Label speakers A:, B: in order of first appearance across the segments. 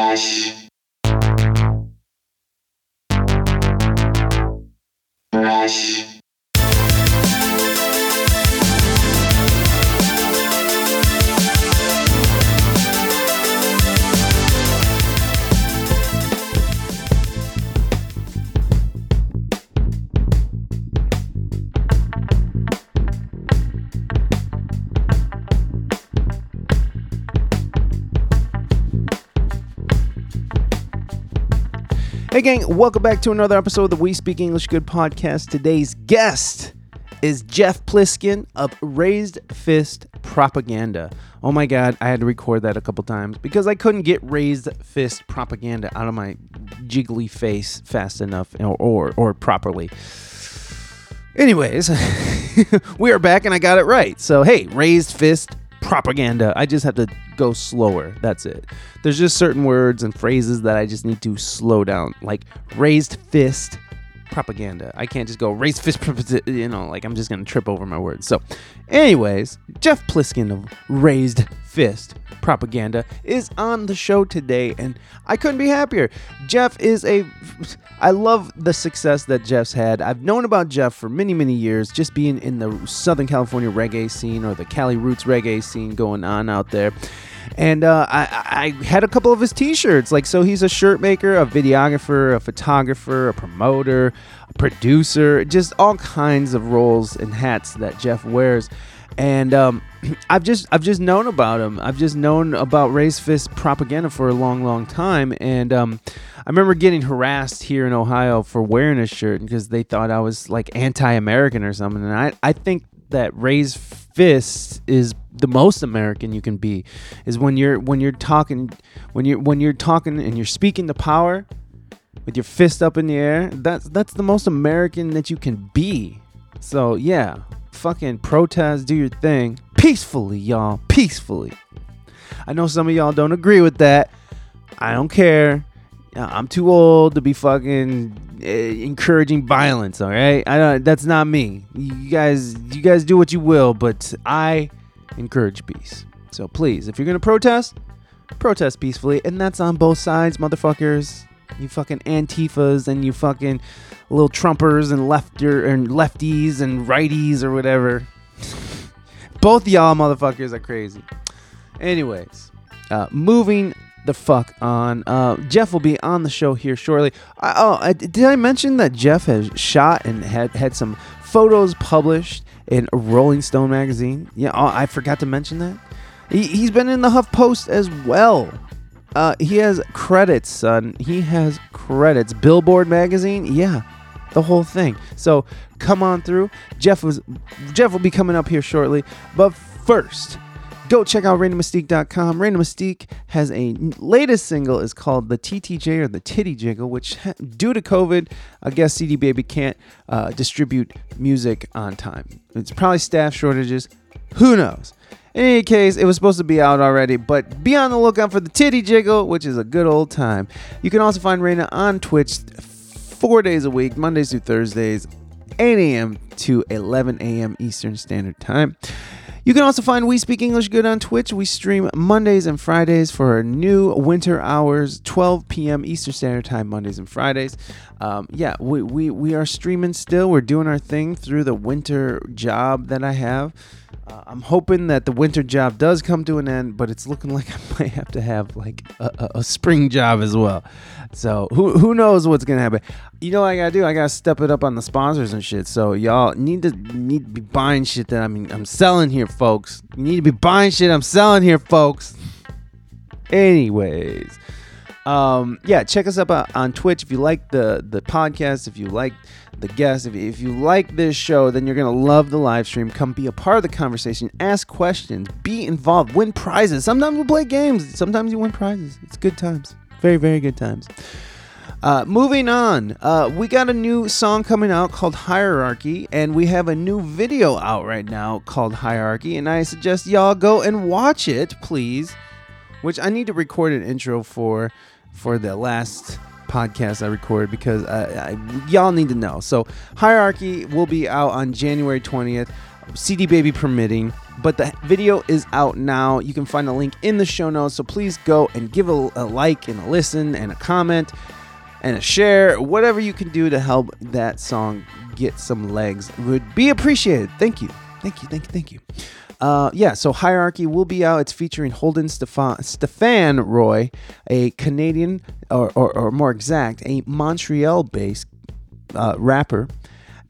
A: Fresh.
B: Hey, gang, welcome back to another episode of the We Speak English Good podcast. Today's guest is Jeff Pliskin of Raised Fist Propaganda. Oh my God, I had to record that a couple times because I couldn't get Raised Fist Propaganda out of my jiggly face fast enough or, or, or properly. Anyways, we are back and I got it right. So, hey, Raised Fist Propaganda. I just have to go slower. That's it. There's just certain words and phrases that I just need to slow down, like raised fist propaganda. I can't just go raised fist, you know, like I'm just gonna trip over my words. So, anyways, Jeff Pliskin of Raised Fist Propaganda is on the show today, and I couldn't be happier. Jeff is a, I love the success that Jeff's had. I've known about Jeff for many, many years, just being in the Southern California reggae scene or the Cali Roots reggae scene going on out there and uh, I, I had a couple of his t-shirts. Like so he's a shirt maker a videographer a photographer a promoter a producer just all kinds of roles and hats that jeff wears. And um, i've just i've just known about him. I've just known about raised fist propaganda for a long long time. And um, i remember getting harassed here in ohio for wearing a shirt because they thought i was like anti-american or something. And i, I think that raised fist is the most American you can be is when you're when you're talking when you're when you're talking and you're speaking the power with your fist up in the air that's that's the most American that you can be so yeah fucking protest do your thing peacefully y'all peacefully I know some of y'all don't agree with that I don't care I'm too old to be fucking uh, encouraging violence. All right, I don't. That's not me. You guys, you guys do what you will, but I encourage peace. So please, if you're gonna protest, protest peacefully, and that's on both sides, motherfuckers. You fucking antifas and you fucking little trumpers and lefter and lefties and righties or whatever. both y'all motherfuckers are crazy. Anyways, uh, moving the fuck on. Uh, Jeff will be on the show here shortly. I, oh, I, did I mention that Jeff has shot and had had some photos published in Rolling Stone magazine? Yeah, oh, I forgot to mention that. He, he's been in the Huff Post as well. Uh, he has credits, son. He has credits. Billboard magazine, yeah, the whole thing. So come on through. Jeff was Jeff will be coming up here shortly. But first, go check out randommystique.com. Random Mystique has a latest single is called the TTJ or the Titty Jiggle, which due to COVID, I guess CD Baby can't uh, distribute music on time. It's probably staff shortages. Who knows? In any case, it was supposed to be out already, but be on the lookout for the Titty Jiggle, which is a good old time. You can also find Raina on Twitch four days a week, Mondays through Thursdays, 8 a.m. to 11 a.m. Eastern Standard Time. You can also find We Speak English Good on Twitch. We stream Mondays and Fridays for our new winter hours, 12 p.m. Eastern Standard Time, Mondays and Fridays. Um, yeah, we, we, we are streaming still. We're doing our thing through the winter job that I have. Uh, I'm hoping that the winter job does come to an end, but it's looking like I might have to have like a, a, a spring job as well. So who who knows what's gonna happen? You know what I gotta do? I gotta step it up on the sponsors and shit. So y'all need to need to be buying shit that I mean I'm selling here, folks. You need to be buying shit I'm selling here, folks. Anyways, um, yeah, check us up on Twitch if you like the the podcast. If you like the guests, if if you like this show, then you're gonna love the live stream. Come be a part of the conversation, ask questions, be involved, win prizes. Sometimes we play games. Sometimes you win prizes. It's good times. Very very good times. Uh, moving on, uh, we got a new song coming out called Hierarchy, and we have a new video out right now called Hierarchy, and I suggest y'all go and watch it, please. Which I need to record an intro for for the last podcast I recorded because I, I, y'all need to know. So Hierarchy will be out on January 20th. CD Baby permitting. But the video is out now. You can find a link in the show notes. So please go and give a, a like and a listen and a comment and a share. Whatever you can do to help that song get some legs would be appreciated. Thank you. Thank you. Thank you. Thank you. Uh, yeah, so Hierarchy will be out. It's featuring Holden Stefan, Stefan Roy, a Canadian, or, or, or more exact, a Montreal based uh, rapper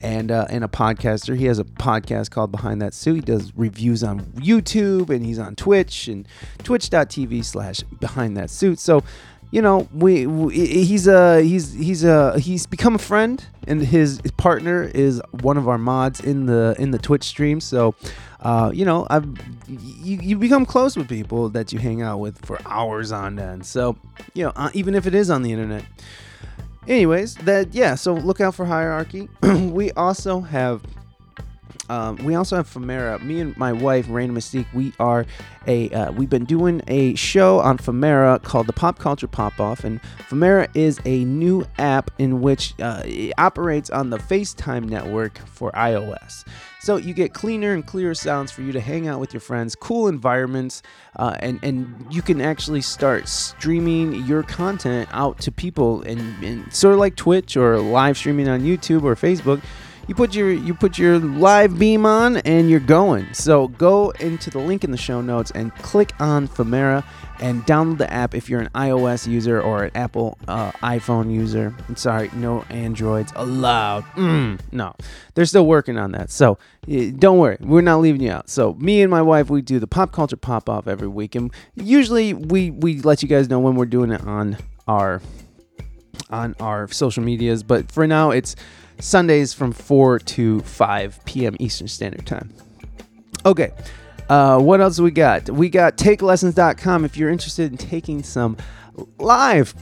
B: and uh, and a podcaster. He has a podcast called Behind That Suit. He does reviews on YouTube and he's on Twitch and twitch.tv slash Behind That Suit. So, you know, we, we he's a he's he's a he's become a friend and his partner is one of our mods in the in the Twitch stream. So, uh, you know, I've you, you become close with people that you hang out with for hours on end. So, you know, uh, even if it is on the internet anyways that yeah so look out for hierarchy we also have um, we also have Femera. Me and my wife, Rain Mystique, we are a uh, we've been doing a show on Femera called the Pop Culture Pop Off, and Femera is a new app in which uh, it operates on the FaceTime network for iOS. So you get cleaner and clearer sounds for you to hang out with your friends, cool environments, uh, and and you can actually start streaming your content out to people, and, and sort of like Twitch or live streaming on YouTube or Facebook you put your you put your live beam on and you're going. So go into the link in the show notes and click on Femera and download the app if you're an iOS user or an Apple uh, iPhone user. I'm sorry, no Androids allowed. Mm, no, they're still working on that. So don't worry, we're not leaving you out. So me and my wife, we do the pop culture pop off every week, and usually we we let you guys know when we're doing it on our on our social medias. But for now, it's Sundays from 4 to 5 p.m. Eastern Standard Time. Okay. Uh, what else we got? We got takelessons.com if you're interested in taking some live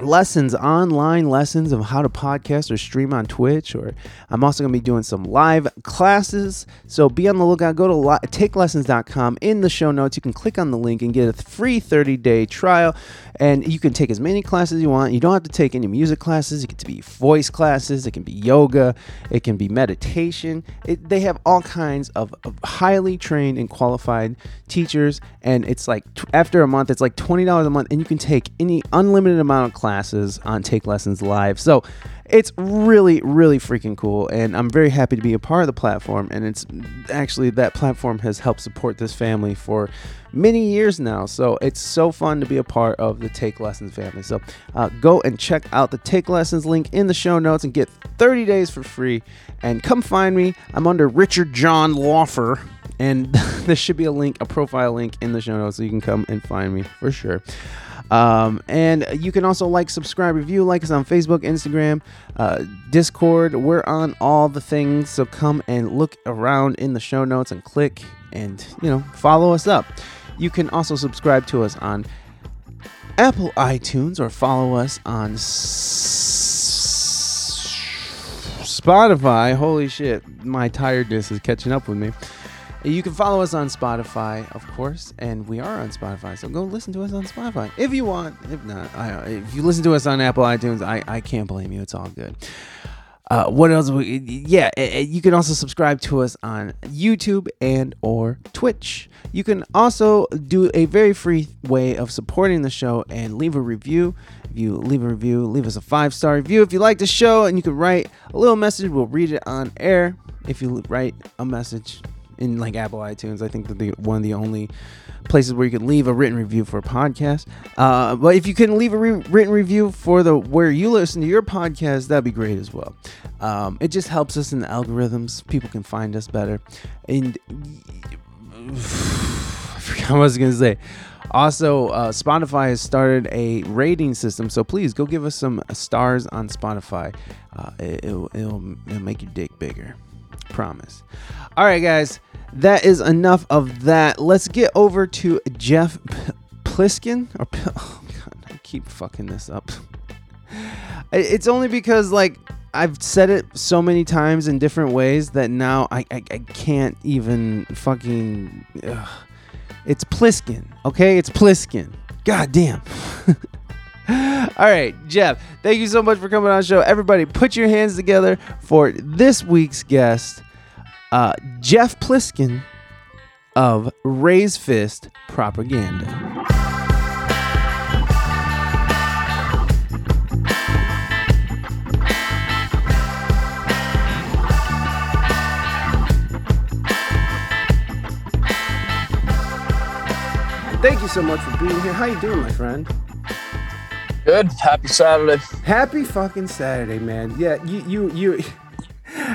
B: lessons, online lessons of how to podcast or stream on Twitch. Or I'm also going to be doing some live classes. So be on the lookout. Go to takelessons.com. In the show notes, you can click on the link and get a free 30 day trial. And you can take as many classes you want. You don't have to take any music classes. It can be voice classes. It can be yoga. It can be meditation. It, they have all kinds of, of highly trained and qualified teachers. And it's like t- after a month, it's like $20 a month. And you can take any unlimited amount of classes classes on Take Lessons Live. So it's really, really freaking cool. And I'm very happy to be a part of the platform. And it's actually that platform has helped support this family for many years now. So it's so fun to be a part of the Take Lessons family. So uh, go and check out the Take Lessons link in the show notes and get 30 days for free. And come find me. I'm under Richard John Lawfer. And there should be a link, a profile link in the show notes so you can come and find me for sure. Um, and you can also like, subscribe, review, like us on Facebook, Instagram, uh, Discord. We're on all the things. So come and look around in the show notes and click and, you know, follow us up. You can also subscribe to us on Apple iTunes or follow us on Spotify. Holy shit, my tiredness is catching up with me. You can follow us on Spotify, of course, and we are on Spotify. So go listen to us on Spotify if you want. If not, I, if you listen to us on Apple iTunes, I, I can't blame you. It's all good. Uh, what else? Yeah, you can also subscribe to us on YouTube and or Twitch. You can also do a very free way of supporting the show and leave a review. If you leave a review, leave us a five star review if you like the show, and you can write a little message. We'll read it on air. If you write a message, in like Apple iTunes. I think that the one of the only places where you can leave a written review for a podcast. Uh, but if you can leave a re- written review for the where you listen to your podcast, that'd be great as well. Um, it just helps us in the algorithms. People can find us better. And I forgot what I was gonna say. Also, uh, Spotify has started a rating system, so please go give us some stars on Spotify. Uh, it, will it'll, it'll make your dick bigger. Promise. All right, guys that is enough of that. Let's get over to Jeff Pliskin. Or oh God, I keep fucking this up. It's only because like I've said it so many times in different ways that now I I, I can't even fucking. Ugh. It's Pliskin, okay? It's Pliskin. God damn. All right, Jeff, thank you so much for coming on the show. Everybody, put your hands together for this week's guest, uh, Jeff Pliskin of Raise Fist Propaganda. Thank you so much for being here. How you doing, my friend?
C: Good. Happy Saturday.
B: Happy fucking Saturday, man. Yeah, you you you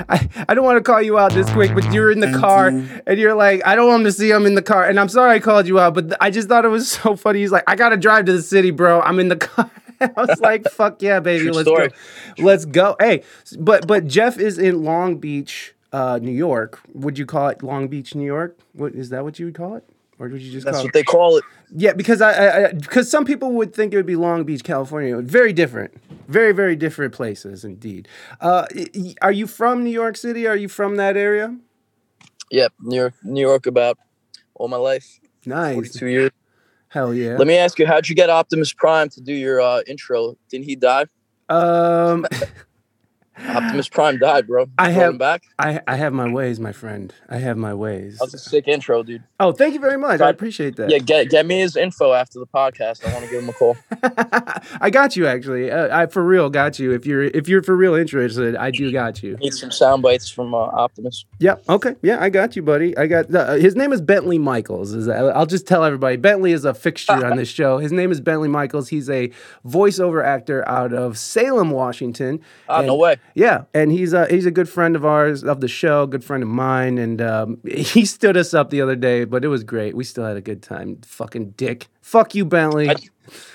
B: I, I don't want to call you out this quick, but you're in the car and you're like, I don't want him to see I'm in the car. And I'm sorry I called you out, but I just thought it was so funny. He's like, I gotta drive to the city, bro. I'm in the car. I was like, fuck yeah, baby.
C: True
B: Let's
C: story.
B: go. Let's go. Hey, but but Jeff is in Long Beach, uh, New York. Would you call it Long Beach, New York? What is that what you would call it? Or would you just
C: That's what
B: it?
C: they call it.
B: Yeah, because I, I because some people would think it would be Long Beach, California. Very different, very very different places indeed. Uh, are you from New York City? Are you from that area?
C: Yep. New York, New York about all my life.
B: Nice,
C: 42 years.
B: hell yeah.
C: Let me ask you, how'd you get Optimus Prime to do your uh, intro? Didn't he die?
B: um,
C: Optimus Prime died, bro.
B: I have-
C: back.
B: I I have my ways, my friend. I have my ways.
C: That was a sick intro, dude.
B: Oh, thank you very much. I
C: Tried-
B: appreciate that.
C: Yeah, get get me his info after the podcast. I want to give him a call.
B: I got you actually. Uh, I for real got you. If you're if you're for real interested, I do got you.
C: Need some sound bites from uh, Optimus.
B: Yep. Okay. Yeah, I got you, buddy. I got uh, his name is Bentley Michaels. Is I'll just tell everybody. Bentley is a fixture on this show. His name is Bentley Michaels. He's a voiceover actor out of Salem, Washington.
C: Ah, no way.
B: Yeah, and he's a he's a good friend of ours of the show, good friend of mine, and um, he stood us up the other day, but it was great. We still had a good time. Fucking dick. Fuck you, Bentley.
C: I-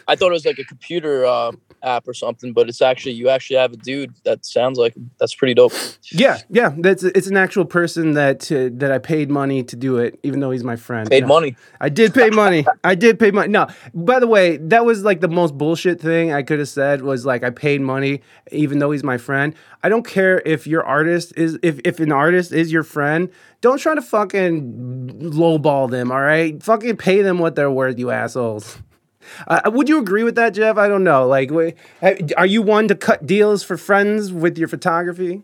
C: I thought it was like a computer uh, app or something, but it's actually you actually have a dude that sounds like him. That's pretty dope.
B: yeah, yeah. That's it's an actual person that uh, that I paid money to do it, even though he's my friend.
C: Paid
B: No.
C: money.
B: I did pay money. I did pay money. No, by the way, that was like the most bullshit thing I could have said was like I paid money even though he's my friend. I don't care if your artist is if if an artist is your friend, don't try to fucking lowball them, all right? Fucking pay them what they're worth, you assholes. Uh, would you agree with that, Jeff? I don't know. Like, are you one to cut deals for friends with your photography?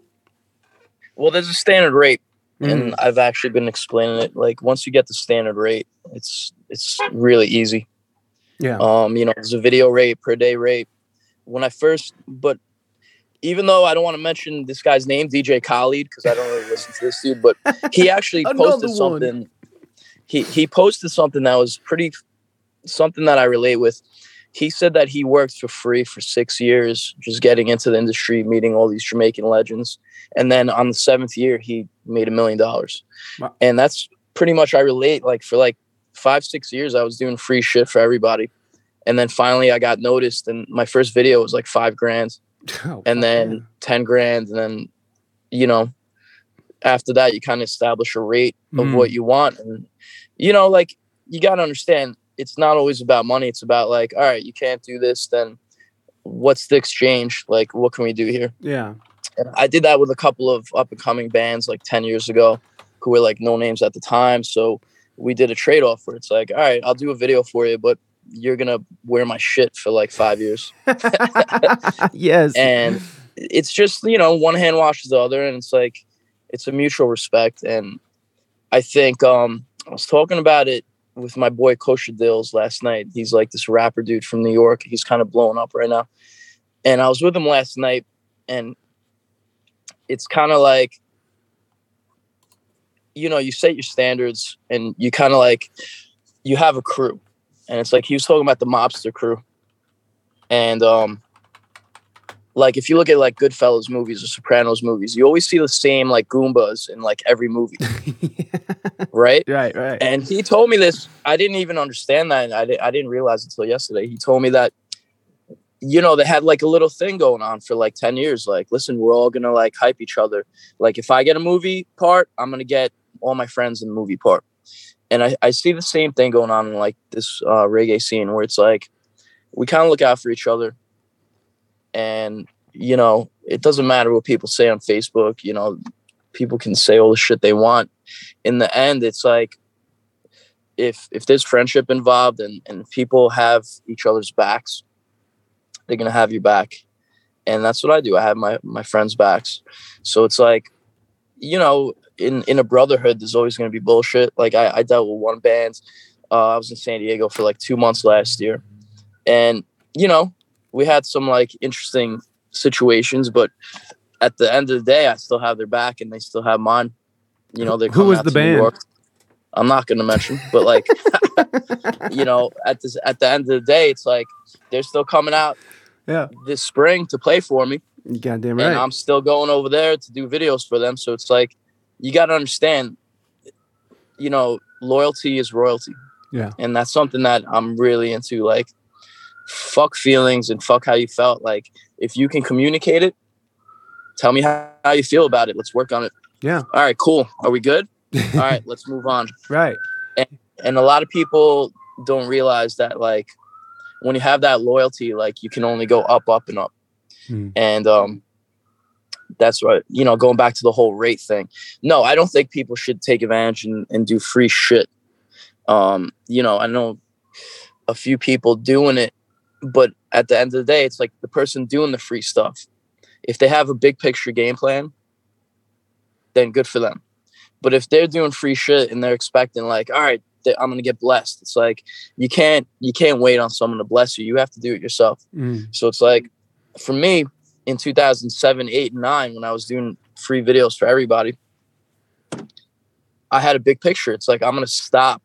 C: Well, there's a standard rate,
B: Mm.
C: and I've actually been explaining it. Like once you get the standard rate, it's it's really easy.
B: Yeah.
C: Um, you know, there's a video rate per day rate. When I first, but even though I don't want to mention this guy's name, DJ Khaled, because I don't really listen to this dude, but he actually posted something. He he posted something that was pretty something that I relate with. He said that he worked for free for six years, just getting into the industry, meeting all these Jamaican legends, and then on the seventh year, he made a million dollars.
B: Wow.
C: And that's pretty much I relate. Like for like five six years, I was doing free shit for everybody, and then finally I got noticed, and my first video was like five grand,
B: Oh,
C: and then
B: yeah.
C: 10 grand and then you know after that you kind of establish a rate of
B: Mm.
C: what you want and you know like you got to understand it's not always about money it's about like all right you can't do this then what's the exchange like what can we do here
B: yeah.
C: and i did that with a couple of up and coming bands like 10 years ago who were like no names at the time so we did a trade-off where it's like all right i'll do a video for you but you're gonna wear my shit for like five years
B: yes.
C: and it's just you know one hand washes the other and it's like it's a mutual respect and i think um i was talking about it with my boy kosher dills last night. He's like this rapper dude from new york. He's kind of blowing up right now. And i was with him last night and it's kind of like you know you set your standards and you kind of like you have a crew. And it's like he was talking about the mobster crew. And um like if you look at like Goodfellas movies or Sopranos movies, you always see the same like Goombas in like every movie, right?
B: right, right.
C: And he told me this. I didn't even understand that. I, di- I didn't realize until yesterday. He told me that, you know, they had like a little thing going on for like 10 years. Like, listen, we're all going to like hype each other. Like, if I get a movie part, I'm going to get all my friends in the movie part. And I, I see the same thing going on in like this uh, reggae scene where it's like we kind of look out for each other. And, you know, it doesn't matter what people say on Facebook. You know, people can say all the shit they want. In the end, it's like, if if there's friendship involved and and people have each other's backs they're gonna have you back and that's what i do i have my my friends backs so it's like you know in in a brotherhood, there's always to be bullshit. Like I, I dealt with one band. Uh, I was in San Diego for like two months last year, and you know we had some like interesting situations, but at the end of the day, I still have their back, and they still have mine. You know, they're
B: Who was the band?
C: I'm not going to mention, but like, you know, at this at the end of the day, it's like they're still coming out
B: Yeah.
C: this spring to play for me
B: You goddamn right. and.
C: I'm still going over there to do videos for them. So it's like you got to understand, you know, loyalty is royalty.
B: Yeah.
C: and that's something that I'm really into. Like, fuck feelings and fuck how you felt. Like, if you can communicate it, tell me how, how you feel about it. Let's work on it.
B: Yeah.
C: All right, cool. Are we good? All right, let's move on
B: right.
C: and a lot of people don't realize that like when you have that loyalty like you can only go up up and up
B: Hmm.
C: and um that's right you know going back to the whole rate thing no i don't think people should take advantage and, and do free shit um you know i know a few people doing it but at the end of the day it's like the person doing the free stuff. If they have a big picture game plan then good for them. But if they're doing free shit and they're expecting like all right i'm gonna get blessed it's like you can't you can't wait on someone to bless you. You have to do it yourself.
B: Mm.
C: so it's like for me in 2007 8 and 9 when i was doing free videos for everybody i had a big picture. It's like i'm gonna stop.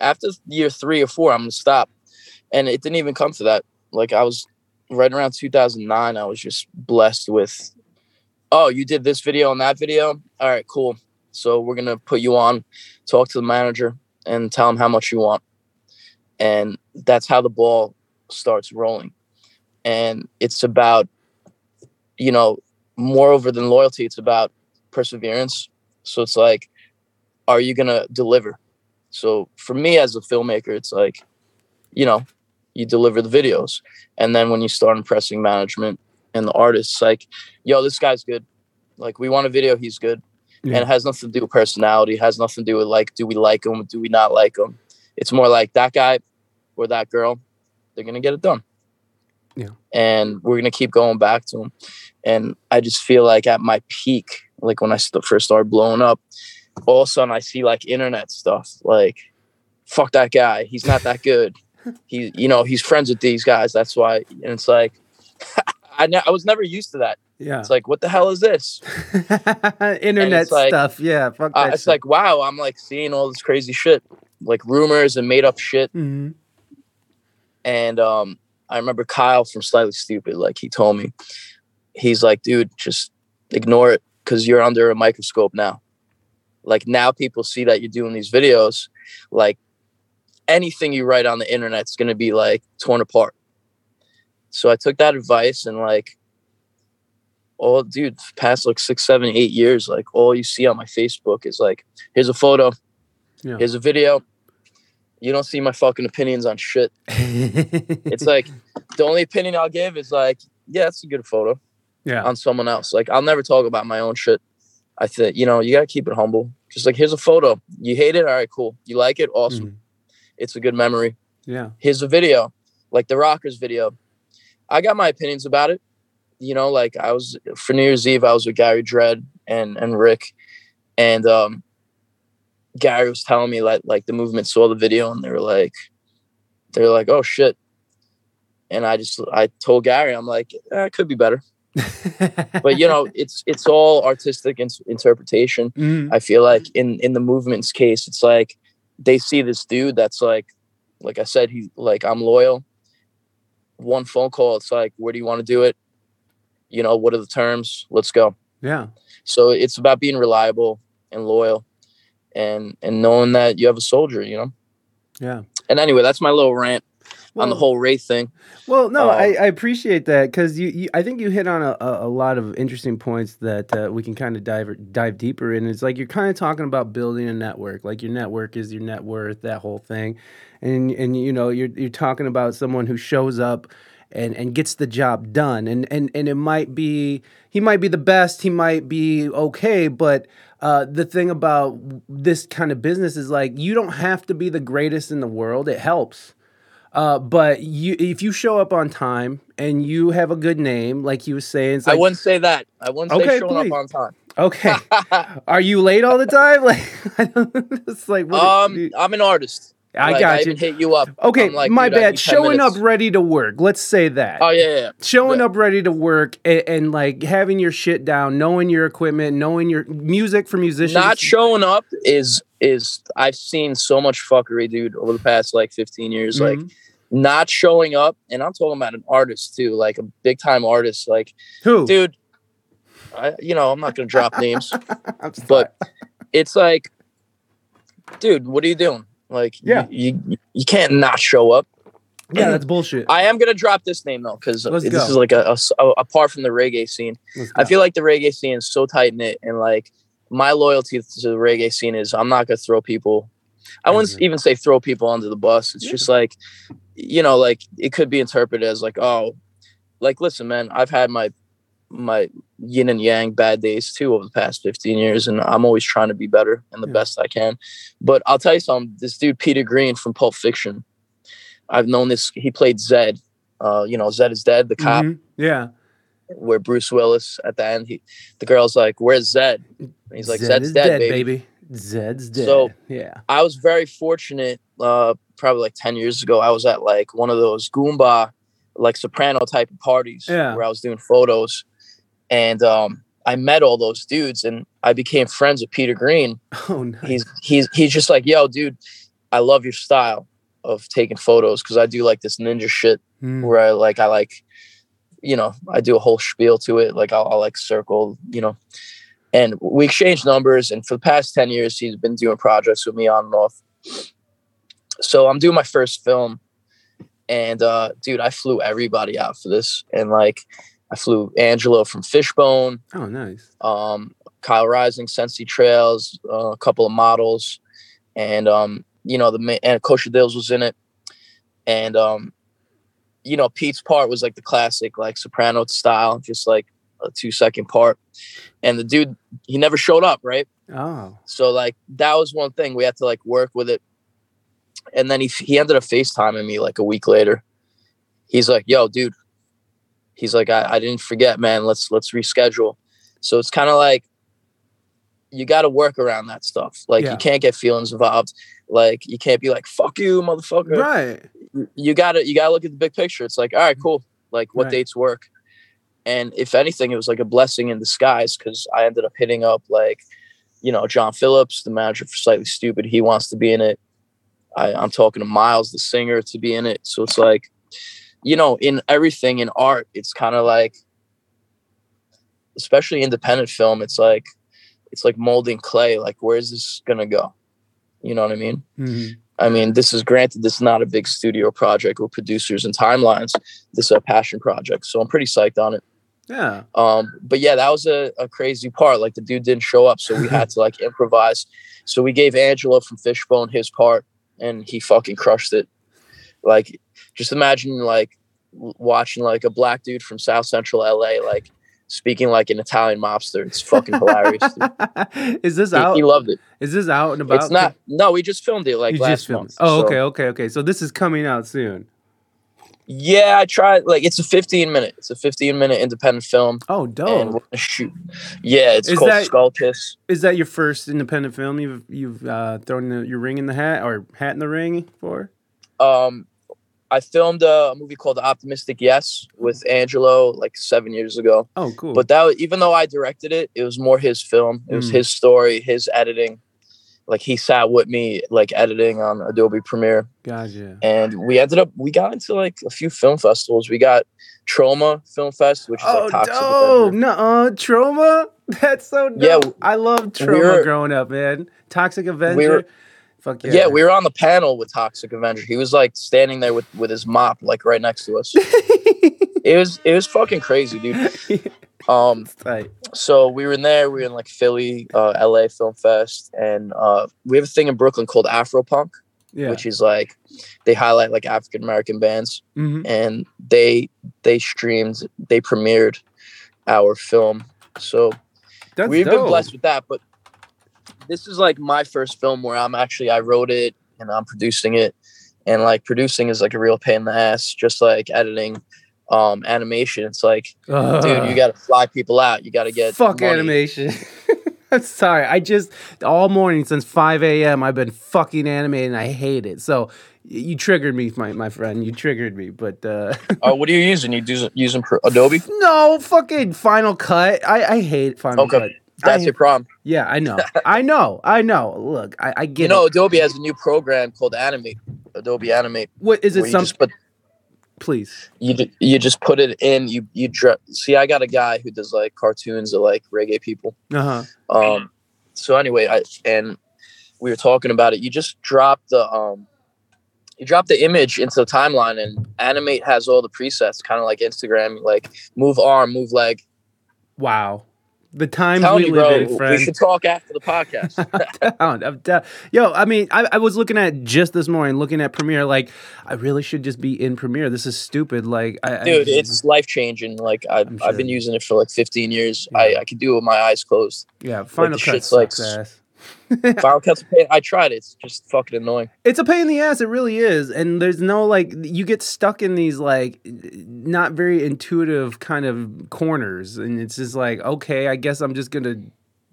C: After year three or four i'm gonna stop and it didn't even come to that. Like i was right around 2009 i was just blessed with oh you did this video and that video? All right cool. So we're gonna put you on talk to the manager and tell him how much you want. And that's how the ball starts rolling. And it's about you know moreover than loyalty it's about perseverance. So it's like are you gonna deliver? So for me as a filmmaker it's like you know you deliver the videos. And then when you start impressing management and the artists like yo this guy's good. Like we want a video he's good.
B: Yeah.
C: and it has nothing to do with personality. It has nothing to do with like do we like him do we not like him? It's more like that guy or that girl they're gonna get it done.
B: Yeah.
C: and we're gonna keep going back to them and i just feel like at my peak like when i st- first started blowing up all of a sudden i see like internet stuff like fuck that guy he's not that good he you know he's friends with these guys that's why and it's like I, ne- I was never used to that
B: Yeah.
C: it's like what the hell is this
B: Internet
C: like-
B: stuff. Yeah. Fuck
C: uh, it's like wow i'm like seeing all this crazy shit like rumors and made up shit
B: Mhm.
C: and um i remember kyle from slightly stoopid like he told me he's like dude just ignore it because you're under a microscope now like now people see that you're doing these videos like anything you write on the internet is going to be like torn apart so i took that advice and like all dude past like six seven eight years like all you see on my facebook is like here's a photo
B: Yeah.
C: here's a video you don't see my fucking opinions on shit it's like the only opinion I'll give is like, yeah, it's a good photo
B: yeah.
C: on someone else. Like I'll never talk about my own shit. I think you know you gotta keep it humble. Just like here's a photo. You hate it, all right, cool. You like it, awesome.
B: Mhm.
C: It's a good memory.
B: Yeah.
C: Here's a video, like the Rockers video. I got my opinions about it. You know, like I was for New Year's Eve, I was with Gary Dredd and and Rick, and um, Gary was telling me like like the movement saw the video and they were like, they were like, oh shit. And I just I told Gary, I'm like, eh, it could be better, but you know, it's it's all artistic in- interpretation.
B: Mhm.
C: I feel like in in the movement's case, it's like they see this dude that's like, like I said, he like I'm loyal. One phone call, it's like, where do you want to do it? You know, what are the terms? Let's go.
B: yeah.
C: So it's about being reliable and loyal, and and knowing that you have a soldier. You know.
B: Yeah.
C: And anyway, that's my little rant on the whole Wraith thing.
B: Well, no,
C: Um,
B: I, I appreciate that because you, you, I think you hit on a, a, a lot of interesting points that uh, we can kind of dive dive deeper in. It's like you're kind of talking about building a network, like your network is your net worth, that whole thing, and and you know you're you're talking about someone who shows up and and gets the job done, and and and it might be he might be the best, he might be okay, but. Uh, the thing about this kind of business is like you don't have to be the greatest in the world. It helps. Uh, but you, if you show up on time and you have a good name, like he was saying, it's
C: I wouldn't say that. I wouldn't
B: Okay,
C: say showing
B: please.
C: up on time.
B: Okay. Are you late all the time? Like, it's like, what,
C: um, I'm an artist.
B: I
C: Like,
B: got
C: I
B: you.
C: hit you up.
B: Okay,
C: like,
B: my bad. Showing
C: minutes.
B: up ready to work. Let's say that.
C: Oh yeah, yeah, yeah.
B: Showing
C: yeah.
B: up ready to work and, and like having your shit down, knowing your equipment, knowing your music for musicians.
C: Not showing up is is I've seen so much fuckery, dude, over the past like 15 years. Like
B: Mhm.
C: not showing up, and I'm talking about an artist too, like a big time artist. Like,
B: who?
C: dude, I, you know, I'm not gonna drop names, but it's like, dude, what are you doing? Like,
B: Yeah.
C: you, you you can't not show up.
B: yeah, that's bullshit.
C: I am gonna drop this name though, because this
B: go.
C: is like a, a apart from the reggae scene. I feel like the reggae scene is so tight knit, and like my loyalty to the reggae scene is I'm not gonna throw people. I wouldn't
B: Mhm.
C: even say throw people under the bus. It's
B: Yeah.
C: just like, you know, like it could be interpreted as like, oh, like listen, man, I've had my my yin and yang bad days too over the past 15 years, and I'm always trying to be better and the
B: Yeah.
C: best I can. But I'll tell you something. This dude Peter Greene from Pulp Fiction, I've known this. He played Zed. Uh, you know, Zed is dead. The cop
B: Mhm. Yeah.
C: where Bruce Willis at the end, he, the girl's like, "Where's Zed?" And he's like,
B: Zed
C: "Zed's
B: is
C: dead, baby."
B: Zed's dead.
C: So-
B: yeah.
C: I was very fortunate. Uh, probably like ten years ago, I was at like one of those Goomba, like soprano type of parties
B: Yeah.
C: where I was doing photos, and um, I met all those dudes, and I became friends with Peter Greene.
B: Oh, nice.
C: He's he's he's just like, "Yo, dude, I love your style of taking photos because I do like this ninja shit."
B: Mm.
C: where I like I like, you know, I do a whole spiel to it. Like I'll, I'll like circle, you know, and we exchanged numbers. And for the past ten years, he's been doing projects with me on and off. So I'm doing my first film, and uh, dude, I flew everybody out for this, and like I flew Angelo from Fishbone,
B: Oh, nice.
C: um, Kyle Rising, Sensi Trails, uh, a couple of models, and um, you know the and Kosher Dills was in it, and um, you know Pete's part was like the classic like soprano style, just like a two second part, and the dude he never showed up, right?
B: Oh.
C: So like that was one thing we had to like work with it, and then he he ended up FaceTiming me like a week later. He's like, "Yo, dude," he's like, "I, I didn't forget, man. Let's let's reschedule." So it's kind of like you got to work around that stuff. Like
B: Yeah.
C: you can't get feelings involved. Like you can't be like, "Fuck you, motherfucker."
B: Right.
C: you- gotta you gotta look at the big picture. It's like, all right, cool. Like what
B: Right.
C: dates work? And if anything, it was like a blessing in disguise because I ended up hitting up like, you know, John Phillips, the manager for Slightly Stoopid. He wants to be in it. I, I'm talking to Miles, the singer, to be in it. So it's like, you know, in everything in art, it's kind of like, especially independent film, it's like, it's like molding clay. Like, where's this gonna go? You know what I mean?
B: Mhm.
C: I mean, this is granted, this is not a big studio project with producers and timelines. This is a passion project. So I'm pretty psyched on it.
B: Yeah.
C: Um, but yeah, that was a, a crazy part. Like the dude didn't show up, so we had to like improvise. So we gave Angelo from Fishbone his part and he fucking crushed it. Like just imagine like watching like a black dude from South Central LA like speaking like an Italian mobster. It's fucking hilarious.
B: Is this
C: He,
B: out?
C: he loved it.
B: Is this out and about?
C: It's not no, we just filmed it like
B: you
C: last month.
B: Oh,
C: so-
B: okay, okay, okay. So this is coming out soon.
C: Yeah, I tried. Like, it's a 15 minute. It's a 15 minute independent film,
B: Oh,
C: and
B: dope.
C: shoot. Yeah, it's
B: Is
C: called
B: that-
C: Skull Kiss.
B: Is that your first independent film you've you've uh, thrown the, your ring in the hat or hat in the ring for?
C: Um, I filmed a, movie called Optimistic Yes with Angelo like seven years ago.
B: Oh, cool.
C: But that, was, even though I directed it, it was more his film. It was
B: Mm.
C: his story, his editing. Like he sat with me, like editing on Adobe Premiere,
B: gotcha.
C: and we ended up we got into like a few film festivals. We got Troma Film Fest, which is
B: Oh,
C: like Toxic. Avenger.
B: No, troma. That's so dope.
C: Yeah,
B: I love troma
C: were-
B: growing up, man. Toxic Avenger.
C: We were-
B: Fuck yeah.
C: Yeah. we were on the panel with Toxic Avenger. He was like standing there with with his mop, like right next to us. it was it was fucking crazy, dude. Um, so we were in there. We were in like Philly, uh, L.A. Film Fest, and uh, we have a thing in Brooklyn called Afropunk,
B: Yeah.
C: which is like they highlight like African American bands,
B: Mhm.
C: and they they streamed, they premiered our film. So
B: That's
C: we've
B: dope.
C: been blessed with that. But this is like my first film where I'm actually I wrote it and I'm producing it, and like producing is like a real pain in the ass, just like editing. Um, animation. It's like, dude, you got to fly people out. You got to get
B: Fuck
C: money.
B: animation. I'm sorry. I just all morning since 5 a.m. I've been fucking animated and I hate it. So you triggered me, my my friend. You triggered me. But uh
C: Uh, what are you using? You do using Pro- Adobe?
B: no, fucking Final Cut. I I hate Final
C: Okay.
B: Cut.
C: That's
B: I-
C: your problem.
B: Yeah, I know. I know. I know. Look, I, I get
C: You know,
B: it.
C: Adobe has a new program called Animate. Adobe Animate.
B: What is it?
C: you
B: Some
C: just put
B: please.
C: you you just put it in. You you dra- see. I got a guy who does like cartoons of like reggae people.
B: Uh huh.
C: Um, so anyway, I and we were talking about it. You just drop the um, you drop the image into the timeline, and Animate has all the presets, kind of like Instagram, like move arm, move leg.
B: Wow. The times we
C: me,
B: live
C: bro,
B: in,
C: we should talk after the podcast.
B: I'm down. I'm down. Yo, I mean, I, I was looking at just this morning, looking at Premiere. Like, I really should just be in Premiere. This is stupid. Like, I, I-
C: Dude, it's life changing. Like I've,
B: I'm
C: I've been using it for like 15 years.
B: Yeah.
C: I, I can do it with my eyes closed.
B: yeah. Final
C: the
B: Cut
C: shit's like
B: ass.
C: Cut's pain. I tried it. It's just fucking annoying.
B: It's a pain in the ass. It really is. And there's no like, you get stuck in these like not very intuitive kind of corners, and it's just like, okay, I guess I'm just gonna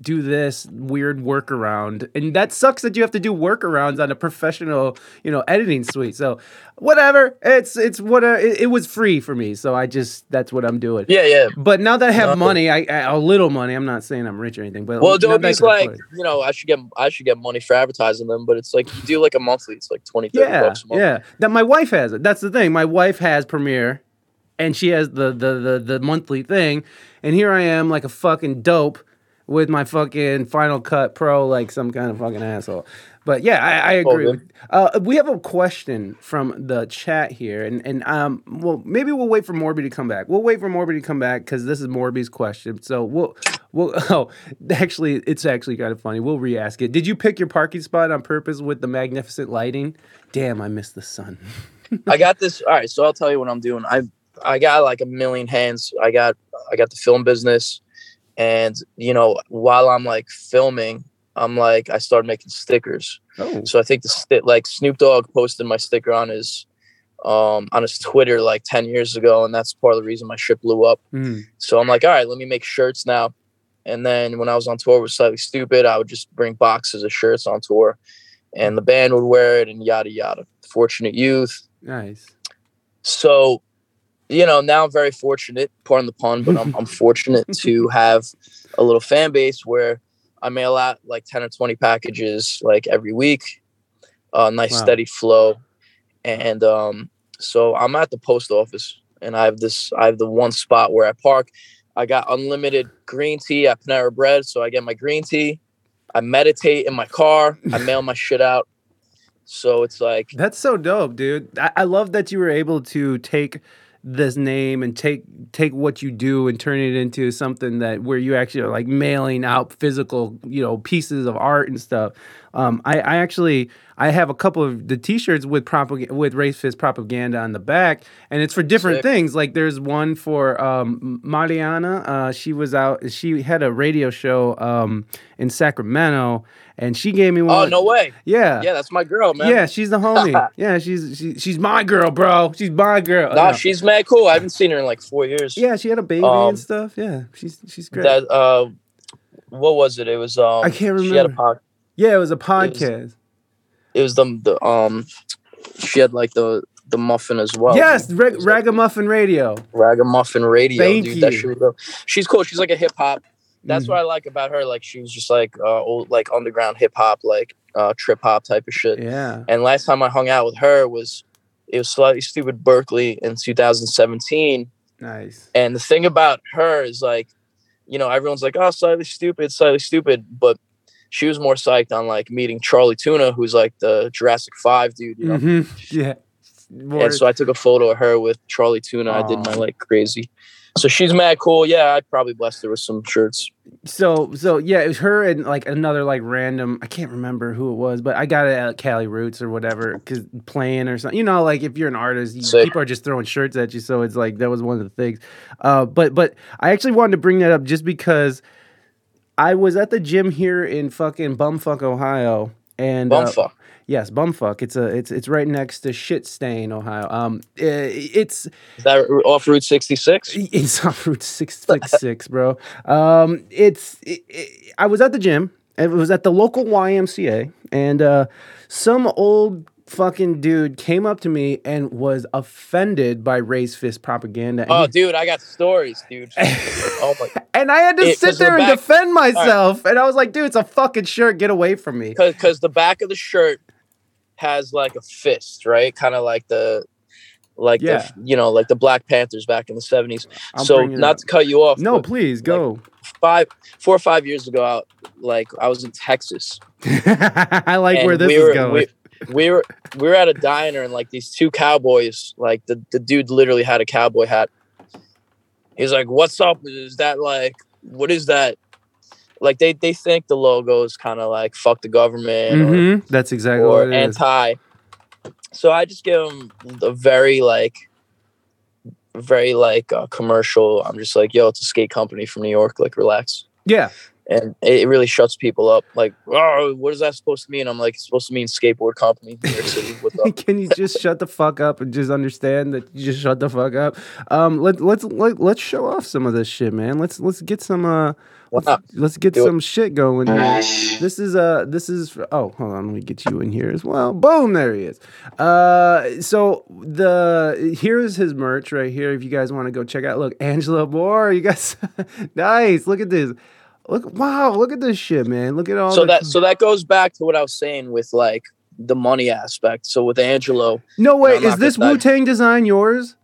B: do this weird workaround. And that sucks that you have to do workarounds on a professional you know editing suite. So whatever. It's it's what a, it, it was free for me. So i just that's what i'm doing.
C: Yeah, yeah.
B: but now that i have
C: Nothing.
B: money I, I a little money i'm not saying i'm rich or anything but
C: Well,
B: now that I
C: Adobe's like, you know, I should get I should get money for advertising them, but it's like you do like a monthly. It's like 20, 30
B: yeah
C: bucks a month.
B: yeah. That my wife has it. That's the thing. My wife has premiere and she has the the the, the monthly thing. And here i am like a fucking dope with my fucking final cut pro like some kind of fucking asshole but yeah i, I agree with, uh, we have a question from the chat here and and um well maybe we'll wait for morby to come back we'll wait for morby to come back because this is morby's question so we'll Well, oh, actually, it's actually kind of funny. We'll re-ask it. Did you pick your parking spot on purpose with the magnificent lighting? Damn, I missed the sun.
C: I got this. All right, so I'll tell you what I'm doing. I I got like a million hands. I got I got the film business, and you know while I'm like filming, I'm like I started making stickers.
B: Oh,
C: So I think the sti- like Snoop Dogg posted my sticker on his um on his Twitter like 10 years ago, and that's part of the reason my shit blew up.
B: mm.
C: So I'm like, all right, let me make shirts now. And then when I was on tour with Slightly Stoopid, I would just bring boxes of shirts on tour, and the band would wear it, and yada yada. Fortunate Youth.
B: nice.
C: So, you know, now I'm very fortunate, pardon the pun, but I'm, I'm fortunate to have a little fan base where I mail out like 10 or 20 packages like every week, a nice
B: Wow.
C: steady flow. And um, so I'm at the post office and I have this, I have the one spot where I park. I got unlimited green tea at Panera Bread. So I get my green tea. I meditate in my car. I mail my shit out. So it's like,
B: That's so dope, dude. I, I love that you were able to take this name and take take what you do and turn it into something that where you actually are like mailing out physical, you know, pieces of art and stuff. Um, I, I actually I have a couple of the T-shirts with propag- with Raised Fist propaganda on the back, and it's for different
C: Sick.
B: things. Like there's one for um, Mariana. Uh, she was out. She had a radio show um, in Sacramento, and she gave me one.
C: oh, no way.
B: Yeah.
C: Yeah, that's my girl, man.
B: Yeah, she's the homie. yeah, she's she, she's my girl, bro. She's my girl.
C: Nah,
B: No.
C: she's mad cool. I haven't seen her in like four years.
B: yeah, she had a baby
C: Um,
B: and stuff. Yeah, she's she's great.
C: That uh, what was it? It was um.
B: I can't remember.
C: She had a
B: remember. Yeah, it was a podcast.
C: It was the the um. She had like the the muffin as well.
B: yes,
C: It
B: Rag-
C: was, like,
B: Ragamuffin Radio.
C: Ragamuffin Radio,
B: Thank
C: dude. That
B: you.
C: shit was. She's cool. She's like a hip hop. That's
B: Mhm.
C: what I like about her. Like she was just like uh old like underground hip hop, like uh trip hop type of shit.
B: Yeah.
C: And last time I hung out with her was it was slightly stoopid Berkeley in 2017.
B: Nice.
C: And the thing about her is like, you know, everyone's like, oh, slightly stoopid, slightly stoopid. But she was more psyched on like meeting Chali 2na, who's like the Jurassic Five dude, you know.
B: hmm Yeah. More-
C: And so I took a photo of her with Chali 2na. I did my like crazy. So she's mad cool. Yeah, I probably blessed her with some shirts.
B: so so yeah, it was her and like another like random. I can't remember who it was, but I got it at Cali Roots or whatever, cause playing or something. You know, like if you're an artist, you, people are just throwing shirts at you. So it's like that was one of the things. Uh, but but I actually wanted to bring that up just because I was at the gym here in fucking Bumfuck, Ohio, and uh,
C: Bumfuck.
B: Yes, bumfuck. It's a it's it's right next to Shit Stain, Ohio. Um, i- it's
C: Is that off Route 66?
B: it's off Route six six six, bro. Um, it's it, it- I was at the gym. It was at the local YMCA, and uh, some old fucking dude came up to me and was offended by raised fist propaganda. And,
C: Oh,
B: he-
C: dude, I got stories, dude. oh my,
B: and I had to
C: It-
B: sit
C: 'cause the
B: there and
C: back-
B: defend myself. And I was like, dude, it's a fucking shirt. Get away from me.
C: because the back of the shirt has like a fist, right? Kind of like the like
B: Yeah.
C: the you know like the Black Panthers back in the seventies. So not
B: up.
C: to cut you off.
B: No, please go.
C: five four or five years ago, I, like I was in Texas.
B: I like
C: and
B: where this
C: we
B: is
C: were,
B: going.
C: We, we were we were at a diner and like these two cowboys, like the, the dude literally had a cowboy hat. He's like, "What's up? Is that like what is that?" Like they they think the logo is kind of like "fuck the government" or
B: Mhm, That's exactly
C: or
B: what it is.
C: anti. So I just give him a very like, very like uh, commercial. I'm just like, yo, it's a skate company from New York. Like, relax.
B: Yeah.
C: And it it really shuts people up. Like, oh, what is that supposed to mean? I'm like, it's supposed to mean skateboard company, New York City. What's up?
B: Can you just shut the fuck up and just understand that you just shut the fuck up? Um, let let's let, let's show off some of this shit, man. Let's let's get some uh
C: Why
B: let's, let's get
C: Do it.
B: some shit going. Here. This is uh this is oh hold on let me get you in here as well. Boom there he is. Uh so the here's his merch right here if you guys want to go check out. Look Angelo Moore, you guys nice. Look at this. Look wow, look at this shit, man. Look at all
C: So that so that goes back to what I was saying with like the money aspect. So with Angelo,
B: No way, is this Wu Tang design yours?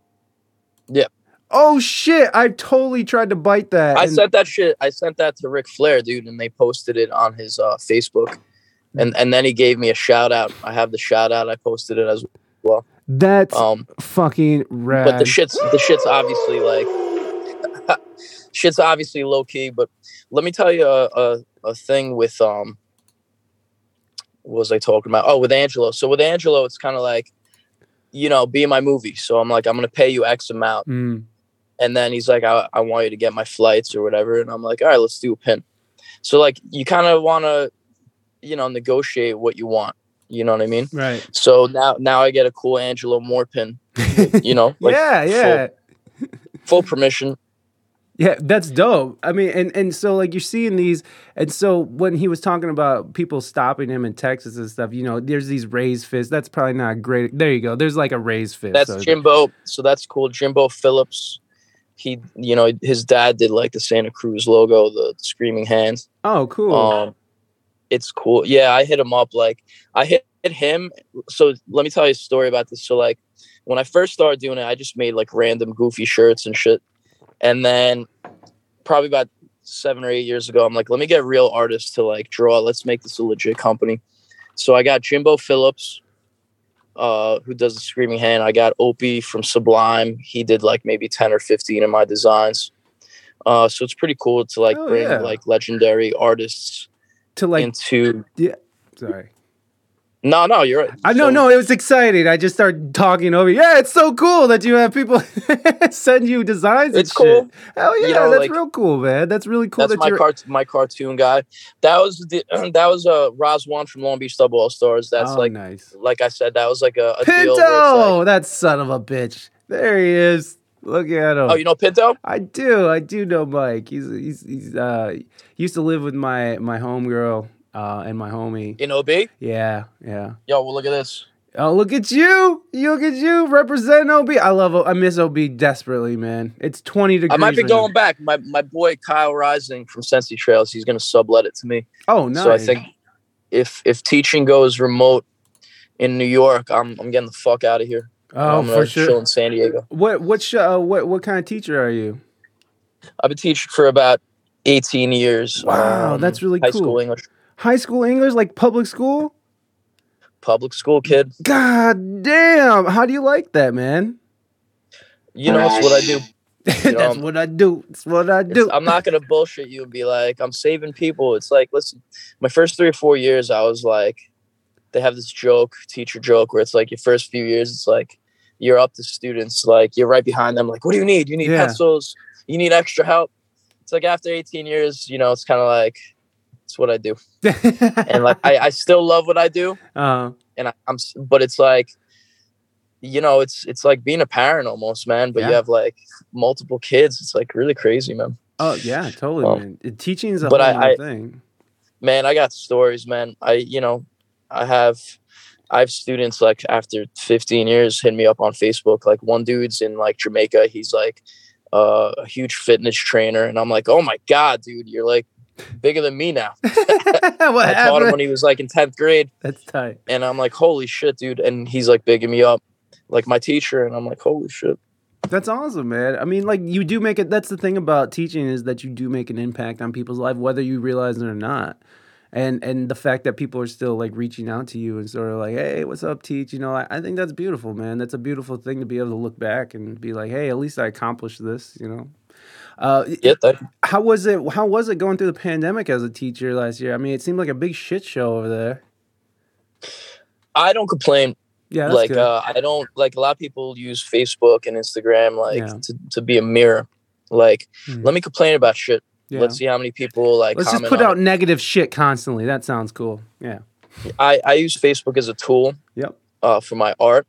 C: Yep.
B: Oh shit! I totally tried to bite that.
C: I
B: and-
C: sent that shit. I sent that to Ric Flair, dude, and they posted it on his uh, Facebook, and and then he gave me a shout out. I have the shout out. I posted it as well.
B: that's
C: um,
B: fucking rad.
C: but the shit's the shit's obviously like shit's obviously low key. But let me tell you a a, a thing with um, what was I talking about? Oh, with Angelo. So with Angelo, it's kind of like, you know, be in my movie. So I'm like, I'm gonna pay you X amount.
B: Mm.
C: and then he's like I, I want you to get my flights or whatever and i'm like all right let's do a pin so like you kind of want to you know negotiate what you want you know what i mean
B: Right.
C: so now now i get a cool angelo moore pin you know like
B: yeah, yeah.
C: full permission
B: Yeah, that's dope. I mean, and and so like you're seeing these, and so when he was talking about people stopping him in Texas and stuff, you know, there's these raised fists. That's probably not great. There you go. There's like a raised fist.
C: that's
B: so-
C: jimbo so that's cool jimbo phillips he you know his dad did like the santa cruz logo the screaming hands
B: Oh, cool.
C: Um, it's cool. Yeah, I hit him up. Like I hit him. So let me tell you a story about this. So like when I first started doing it, I just made like random goofy shirts and shit. And then probably about seven or eight years ago, I'm like, let me get real artists to like draw. Let's make this a legit company. So I got Jimbo Phillips, uh, who does the Screaming Hand. I got Opie from Sublime. He did like maybe 10 or 15 of my designs. Uh, so it's pretty cool to like
B: Oh,
C: bring
B: yeah.
C: like legendary artists
B: to like,
C: into
B: sorry.
C: No no you're right
B: I no
C: So-
B: no, it was exciting. I just started talking over. Yeah, it's so cool that you have people send you designs.
C: It's
B: and
C: cool.
B: Shit. Hell yeah,
C: You know,
B: that's
C: like-
B: real cool, man. That's really cool.
C: that's
B: that
C: my
B: you're,
C: cart my cartoon guy that was the that was uh Roz one from Long Beach Dub Allstars that's
B: oh,
C: like
B: nice.
C: like I said that was like a, a deal
B: Pinto,
C: like,
B: that son of a bitch. There he is. Look at him.
C: oh you know Pinto
B: I do. I do know Mike. He's he's he's uh he used to live with my my homegirl uh and my homie.
C: in OB
B: Yeah, yeah.
C: yo well look at this
B: Oh, look at you! You look at you representing OB. I love. I miss OB desperately, man. It's twenty degrees.
C: I might be
B: right
C: going
B: now.
C: back my my boy Kyle Rising from Sensi Trails he's gonna sublet it to me
B: Oh, nice.
C: so I think if if teaching goes remote in New York I'm I'm getting the fuck out of here
B: Oh,
C: I'm
B: for sure.
C: chill in San Diego
B: What what uh, what what kind of teacher are you?
C: I've been teaching for about 18 years
B: Wow,
C: um,
B: that's really
C: high
B: cool.
C: school English
B: High school English, like public school.
C: public school kid
B: God damn! How do you like that, man?
C: you know it's what I do
B: That's
C: um,
B: what I do. That's what I do.
C: I'm not gonna bullshit you and be like, I'm saving people. It's like, listen, my first three or four years, I was like, they have this joke, teacher joke, where it's like your first few years, it's like you're up to students, like you're right behind them, like, what do you need? You need
B: Yeah.
C: pencils, you need extra help. It's like after 18 years, you know, it's kind of like it's what I do. And like I, I still love what I do,
B: uh,
C: and I, I'm, but it's like, you know, it's it's like being a parent almost, man. But
B: Yeah.
C: you have like multiple kids. It's like really crazy, man.
B: Oh yeah, totally,
C: Well,
B: man. It- Teaching is a
C: but
B: whole
C: I- I-
B: thing.
C: man i got stories man i you know i have i have students like after 15 years hit me up on facebook like one dude's in like jamaica he's like uh, a huge fitness trainer and i'm like oh my god dude you're like bigger than me now
B: what
C: i taught him when he was like in 10th grade
B: That's tight.
C: and i'm like holy shit dude and he's like bigging me up like my teacher and i'm like holy shit
B: That's awesome, man. I mean, like you do make it. That's the thing about teaching is that you do make an impact on people's life, whether you realize it or not. And and the fact that people are still like reaching out to you and sort of like, hey, what's up, teach? You know, I, I think that's beautiful, man. That's a beautiful thing to be able to look back and be like, hey, at least I accomplished this. You know. Uh,
C: you.
B: how was it? How was it going through the pandemic as a teacher last year? I mean, it seemed like a big shit show over there.
C: i don't complain
B: Yeah, that's
C: like uh, I don't like a lot of people use Facebook and Instagram like
B: Yeah.
C: to, to be a mirror. Like,
B: Hmm.
C: let me complain about shit.
B: yeah.
C: Let's see how many people like
B: Let's just put out negative shit constantly. That sounds cool. Yeah.
C: I, I use Facebook as a tool
B: Yep.
C: uh, for my art.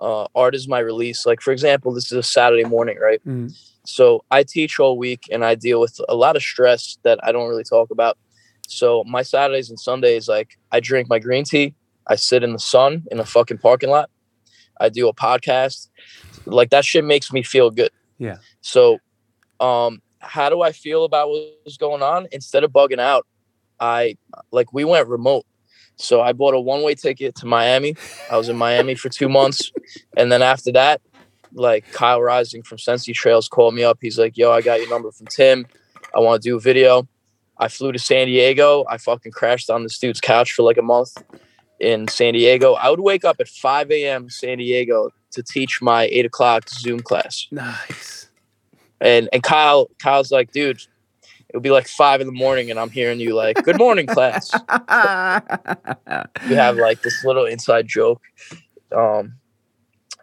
C: Uh, art is my release. Like for example, this is a Saturday morning, right?
B: Mhm.
C: So I teach all week and I deal with a lot of stress that I don't really talk about. So my Saturdays and Sundays, like I drink my green tea, I sit in the sun in a fucking parking lot, I do a podcast. Like that shit makes me feel good.
B: Yeah.
C: So um how do I feel about what's going on? Instead of bugging out, I like we went remote. So I bought a one-way ticket to Miami. I was in Miami for two months. And then after that, like Kyle Rising from Sensi Trails called me up. He's like, yo, I got your number from Tim. I want to do a video. I flew to San Diego. I fucking crashed on this dude's couch for like a month in San Diego. I would wake up at 5 a.m. San Diego to teach my eight o'clock Zoom class.
B: Nice.
C: And and Kyle, Kyle's like, dude, it would be like five in the morning, and I'm hearing you like, good morning, class. you have like this little inside joke. Um,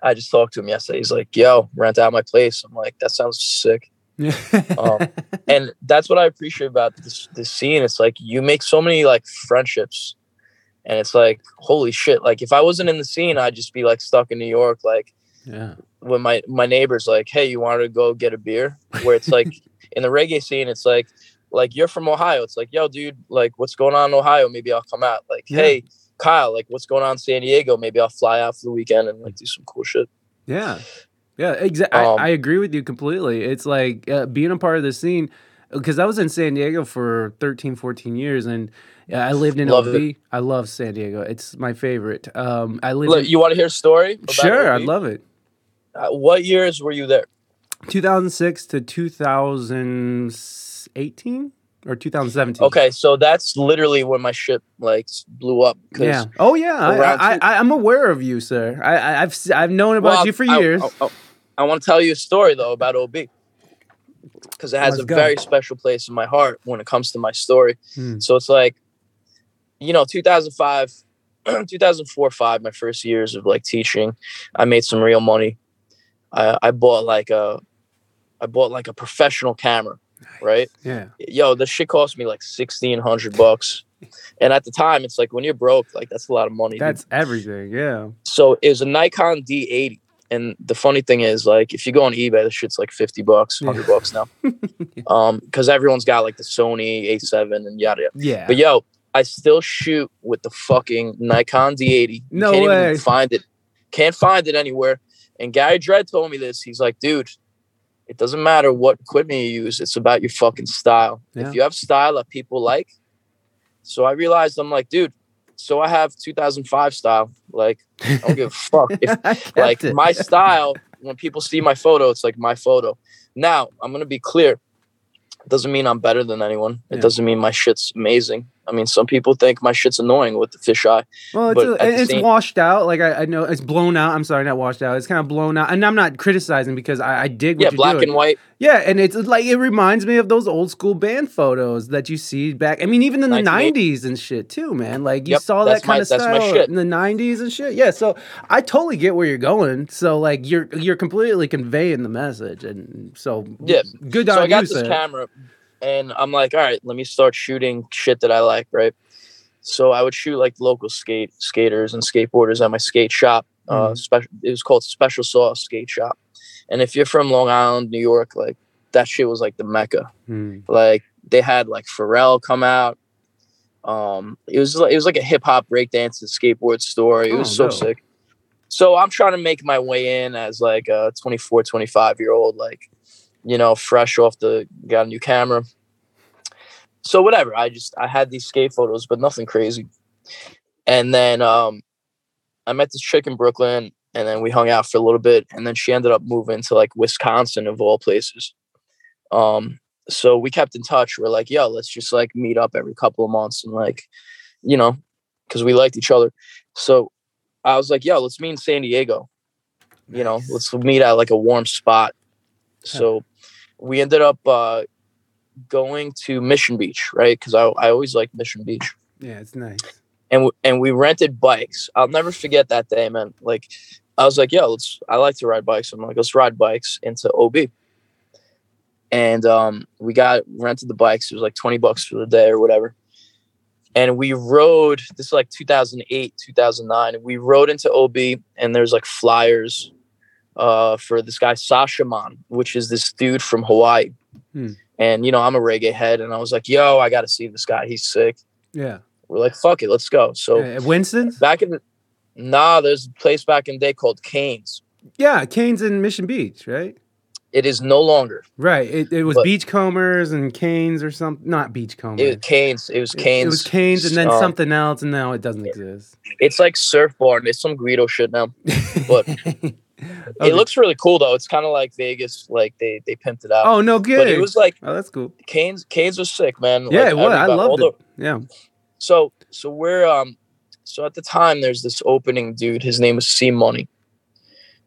C: I just talked to him yesterday. He's like, yo, rent out my place. I'm like, that sounds sick. Um, and that's what I appreciate about this this scene. It's like you make so many like friendships, and it's like holy shit. Like if I wasn't in the scene, I'd just be like stuck in New York. Like
B: yeah.
C: when my my neighbors like, hey, you want to go get a beer? Where it's like in the reggae scene, it's like like you're from Ohio. It's like yo, dude, like what's going on in Ohio? Maybe I'll come out. Like
B: Yeah.
C: hey. Kyle, like, what's going on in San Diego? Maybe I'll fly out for the weekend and like do some cool shit.
B: Yeah. Yeah, exactly.
C: Um,
B: I, I agree with you completely. It's like uh, being a part of the scene because I was in San Diego for 13, 14 years and uh, I lived in
C: Love
B: LV. I love San Diego. It's my favorite. Um, I live.
C: Look,
B: in,
C: you want to hear a story? about
B: Sure? I'd love it.
C: Uh, what years were you there?
B: 2006 to 2018 or 2017.
C: Okay, so that's literally when my ship like blew up.
B: Yeah. Oh yeah. I, I, I'm aware of you, sir. I, I I've s- I've known about
C: Well,
B: you for
C: I-
B: years.
C: I, I, I want to tell you a story though about OB because it has
B: Let's
C: a
B: go.
C: very special place in my heart when it comes to my story.
B: Hmm.
C: So it's like, you know, 2005, 2004, five, my first years of like teaching, I made some real money. I, I bought like a, I bought like a professional camera, right?
B: Yeah.
C: yo, this shit cost me like sixteen hundred bucks. And at the time, it's like when you're broke, like that's a lot of money. dude.
B: That's everything. Yeah.
C: so it was a Nikon D80. And the funny thing is, like, if you go on eBay, the shit's like fifty bucks, hundred bucks now. Um, because everyone's got like the Sony A7 and yada yada.
B: Yeah.
C: But yo, I still shoot with the fucking Nikon D80. You
B: No
C: can't
B: way.
C: even find it. Can't find it anywhere. And Gary Dredd told me this. He's like, dude, it doesn't matter what equipment you use. It's about your fucking style.
B: Yeah.
C: If you have style that people like. So I realized I'm like, dude, so I have 2005 style. Like, I don't give a fuck. If like
B: it.
C: my style when people see my photo it's like my photo now i'm gonna be clear it doesn't mean i'm better than anyone it
B: Yeah.
C: doesn't mean my shit's amazing i mean some people think my shit's annoying with the fisheye
B: Well, it's, a- it's
C: same-
B: washed out. Like I, I know it's blown out. I'm sorry, not washed out. It's kind of blown out, and I'm not criticizing because I, I dig what
C: yeah
B: you're
C: black
B: doing.
C: and white
B: Yeah, and it's like it reminds me of those old school band photos that you see back. I mean, even in the '90s and shit too, man. Like you
C: Yep,
B: saw that kind
C: my-
B: of style in the '90s and shit. Yeah, so I totally get where you're going. So like you're you're completely conveying the message, and so
C: Yeah.
B: good
C: so
B: on
C: i got
B: you,
C: this camera and i'm like all right let me start shooting shit that i like right so I would shoot like local skate skaters and skateboarders at my skate shop. Uh,
B: Mhm.
C: special. It was called Special Sauce Skate Shop. And if you're from Long Island, New York, like that shit was like the mecca.
B: Mm.
C: Like they had like Pharrell come out. Um, it was like it was like a hip hop breakdance and skateboard store. It was
B: Oh,
C: so
B: dope.
C: sick. So I'm trying to make my way in as like a 24, 25 year old, like, you know, fresh off the got a new camera. So whatever. I just I had these skate photos, but nothing crazy. And then um I met this chick in Brooklyn and then we hung out for a little bit and then she ended up moving to like Wisconsin of all places. Um so we kept in touch. We're like, yo, let's just like meet up every couple of months and like, you know, because we liked each other. So I was like, yo, let's meet in San Diego. You know, let's meet at like a warm spot. So we ended up uh, going to Mission Beach, right? Because I, I always like Mission Beach.
B: Yeah, it's nice.
C: And, w- and we rented bikes. I'll never forget that day, man. Like, I was like, yo, let's, I like to ride bikes. I'm like, let's ride bikes into OB. And um, we got rented the bikes. It was like 20 bucks for the day or whatever. And we rode, this is like 2008, 2009. We rode into OB and there's like flyers uh, for this guy, Sashamon, which is this dude from Hawaii.
B: Hmm.
C: And, you know, I'm a reggae head. And I was like, yo, I got to see this guy. He's sick.
B: Yeah.
C: We're like, fuck it, let's go. So
B: Uh, Winston's?
C: back in the, nah, there's a place back in the day called Canes.
B: Yeah, Canes in Mission Beach, right?
C: It is no longer.
B: Right. It, it was
C: But-
B: Beachcombers and Canes or something. Not Beachcombers.
C: It was Canes. It was
B: It-
C: Canes.
B: It was Canes and then
C: Um,
B: something else, and now it doesn't exist.
C: It's like surf bar and it's some Guido shit now. but-
B: Okay.
C: It looks really cool though. It's kind of like Vegas, like they they pimped it out.
B: Oh no, good.
C: but it was like
B: oh, that's cool.
C: Canes. Canes was sick, man.
B: Yeah,
C: Like,
B: it was. I loved
C: the-
B: it. Yeah.
C: So so we're um so at the time there's this opening dude. His name was C Money,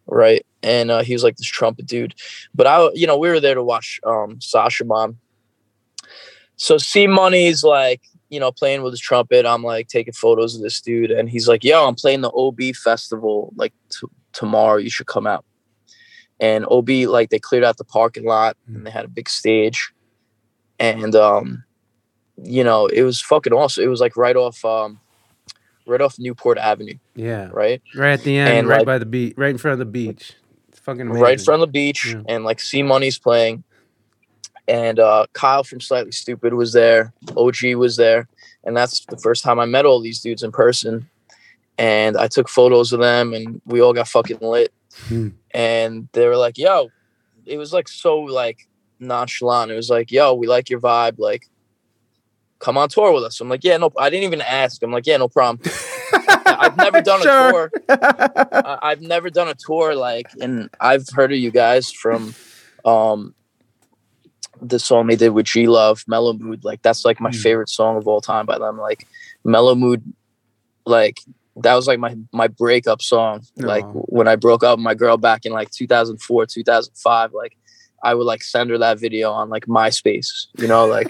C: right? And uh, he was like this trumpet dude. But I, you know, we were there to watch um Sashamon. So C Money's like you know playing with his trumpet. I'm like taking photos of this dude, and he's like, "Yo, I'm playing the OB festival like t- tomorrow. You should come out." And OB like they cleared out the parking lot and they had a big stage, and um you know, it was fucking awesome. It was like right off, um, right off Newport Avenue,
B: Yeah.
C: right,
B: Right at the end,
C: And,
B: right
C: like-
B: by the beach, right in front of the beach. It's fucking amazing.
C: right in front of the beach,
B: Yeah.
C: and like C Money's playing, and uh, Kyle from Slightly Stoopid was there, OG was there, and that's the first time I met all these dudes in person, and I took photos of them, and we all got fucking lit,
B: Hmm.
C: and they were like, "Yo," it was like so like nonchalant. It was like, "Yo, we like your vibe, like." Come on tour with us. I'm like, yeah, no. I didn't even ask. I'm like, yeah, no problem. I've never done a tour. I- I've never done a tour like, and I've heard of you guys from um the song they did with G Love, Mellow Mood. Like that's like my
B: Hmm.
C: favorite song of all time by them. Like Mellow Mood, like that was like my my breakup song. Like when I broke up with my girl back in like 2004, 2005. Like I would like send her that video on like MySpace. You know, like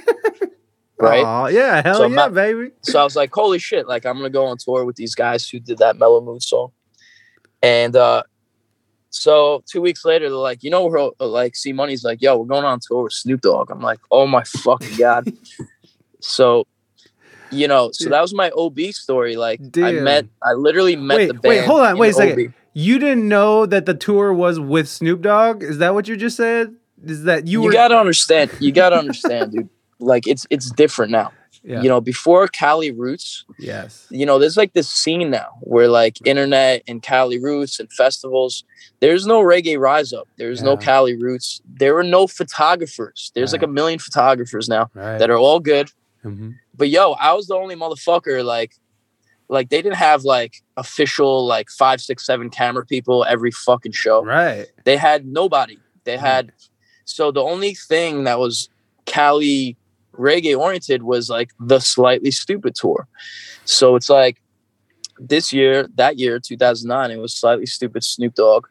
C: right.
B: Aw, yeah, hell
C: So
B: yeah,
C: not-
B: baby.
C: So I was like, holy shit, like I'm gonna go on tour with these guys who did that Mellow Mood song. And uh so two weeks later, they're like, you know, we're like, C Money's like, yo, we're going on tour with Snoop Dogg. I'm like, oh my fucking God. so, you know, so that was my OB story. Like I met, I literally met
B: Wait,
C: the band.
B: wait, hold on, wait a second.
C: OB.
B: You didn't know that the tour was with Snoop Dogg? Is that what you just said? Is that you,
C: You,
B: were?
C: gotta understand, you gotta understand, dude. Like it's it's different now.
B: yeah.
C: You know, before Cali Roots,
B: yes.
C: you know, there's like this scene now where like internet and Cali Roots and festivals, there's no reggae rise up. There's no
B: Yeah.
C: Cali Roots. There are no photographers. There's like a million photographers now
B: Right.
C: that are all good.
B: Mhm.
C: But yo, I was the only motherfucker like like they didn't have like official like five, six, seven camera people every fucking show.
B: Right.
C: They had nobody. They
B: Mhm.
C: had so the only thing that was Cali reggae oriented was like the slightly stoopid tour. So it's like this year, that year, 2009, it was slightly stoopid Snoop Dogg.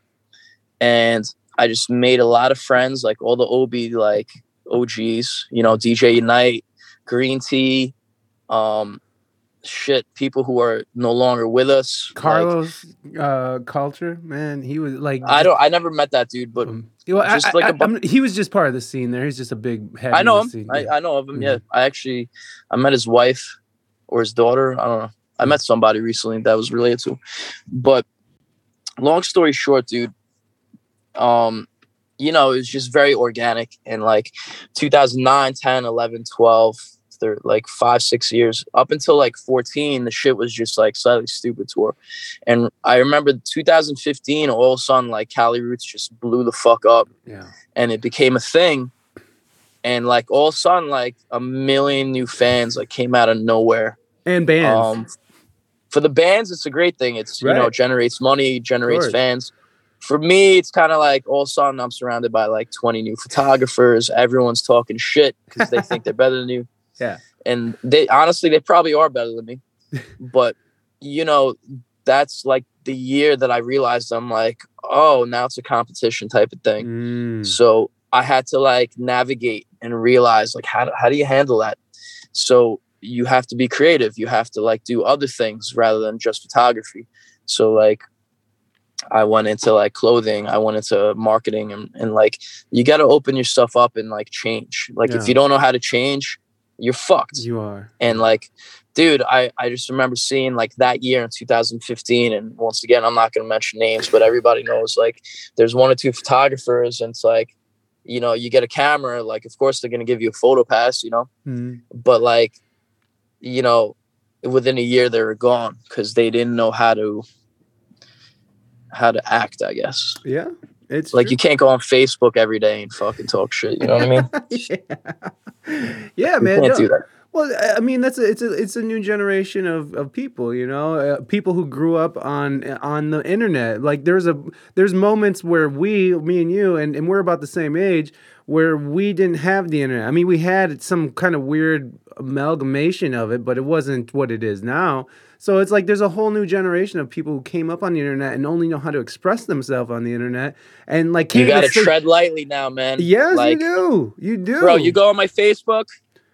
C: And I just made a lot of friends, like all the OB like OGs, you know, DJ Unite, Green Tea, um, shit, people who are no longer with us. Like,
B: Carlos uh culture, man, he was like
C: I don't I never met that dude, but
B: um, you I-
C: like a
B: I-
C: bu-
B: he was just part of the scene there. He's just a big head.
C: I know him.
B: scene.
C: I,
B: Yeah.
C: I know of him. Yeah, I actually I met his wife or his daughter. I don't know. I met somebody recently that was related to. But long story short, dude, um, you know, it was just very organic and like 2009, 10, 11, 12, they're like five, six years up until like 14, the shit was just like slightly stoopid tour. And I remember 2015, all of a sudden, like Cali Roots just blew the fuck up
B: Yeah.
C: and it became a thing. And like all of a sudden, like a million new fans like came out of nowhere.
B: And bands.
C: Um, for the bands, it's a great thing. It's you know generates money, generates fans. For me, it's kind of like all of a sudden I'm surrounded by like 20 new photographers. Everyone's talking shit because they think they're better than you.
B: Yeah.
C: and they honestly they probably are better than me. but you know, that's like the year that I realized I'm like, oh, now it's a competition type of thing.
B: Mm.
C: So I had to like navigate and realize like how do, how do you handle that? So you have to be creative. You have to like do other things rather than just photography. So like I went into like clothing, I went into marketing and, and like you got to open yourself up and like change. Like
B: Yeah.
C: if you don't know how to change, you're fucked
B: You are.
C: and like dude i i just remember seeing like that year in 2015 and once again i'm not going to mention names but everybody knows like there's one or two photographers and it's like you know you get a camera like of course they're going to give you a photo pass you know
B: Mm.
C: but like you know within a year they were gone because they didn't know how to how to act i guess
B: Yeah. It's
C: like
B: true.
C: you can't go on facebook every day and fucking talk shit you know what i mean
B: yeah. yeah,
C: you
B: man.
C: can't
B: no.
C: do that
B: Well, I- mean, that's a, it's a it's a new generation of, of people, you know, uh, people who grew up on on the internet. Like there's a there's moments where we, me and you, and, and we're about the same age, where we didn't have the internet. I mean, we had some kind of weird amalgamation of it, but it wasn't what it is now. So it's like there's a whole new generation of people who came up on the internet and only know how to express themselves on the internet, and like
C: you got to tread lightly now man
B: Yes,
C: like
B: you do. You do,
C: bro you go on my facebook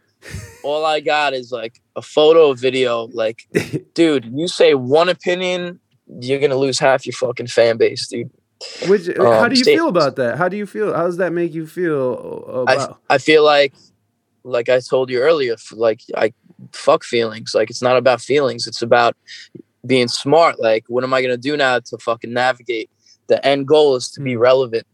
C: all i got is like a photo a video like dude you say one opinion you're gonna lose half your fucking fan base dude
B: Which how
C: Um,
B: do you feel about that? How do you feel? How does that make you feel
C: I,
B: about?
C: I feel like like i told you earlier like i fuck feelings. Like it's not about feelings it's about being smart. Like what am i gonna do now to fucking navigate? The end goal is to be
B: Mm.
C: relevant.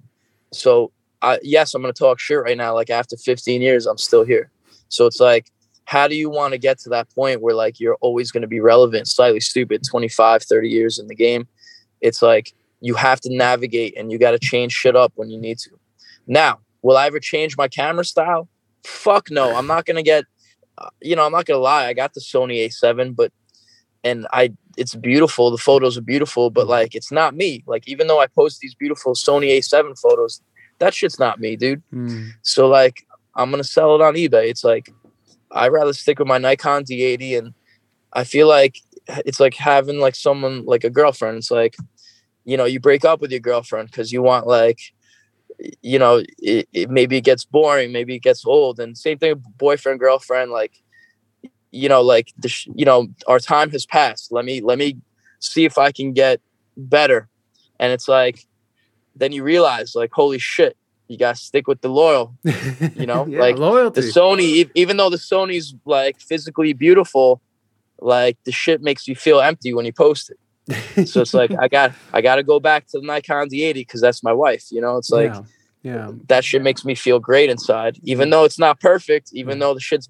C: So I, yes i'm gonna talk shit right now like after 15 years i'm still here. So it's like how do you want to get to that point where like you're always going to be relevant slightly stoopid 25 30 years in the game? It's like you have to navigate and you got to change shit up when you need to. Now will i ever change my camera style? Fuck no i'm not going to get you know i'm not to lie i got the sony a7 but and i it's beautiful the photos are beautiful but like it's not me like even though i post these beautiful sony a7 photos that shit's not me dude
B: Mm,
C: so like I'm gonna sell it on eBay. It's like I'd rather stick with my Nikon D80 and I feel like it's like having like someone like a girlfriend. It's like, you know, you break up with your girlfriend because you want like you know, it, it maybe it gets boring, maybe it gets old. And same thing with boyfriend, girlfriend, like you know, like the sh- you know, our time has passed. Let me let me see if I can get better. And it's like then you realize like holy shit, you gotta stick with the loyal. You know,
B: yeah,
C: like,
B: loyalty.
C: The Sony, even though the Sony's like physically beautiful, like the shit makes you feel empty when you post it. So it's like I got I got to go back to the Nikon D80 because that's my wife. You know, it's like
B: yeah, yeah,
C: that shit makes me feel great inside, even though it's not perfect, even
B: Yeah.
C: though the shit's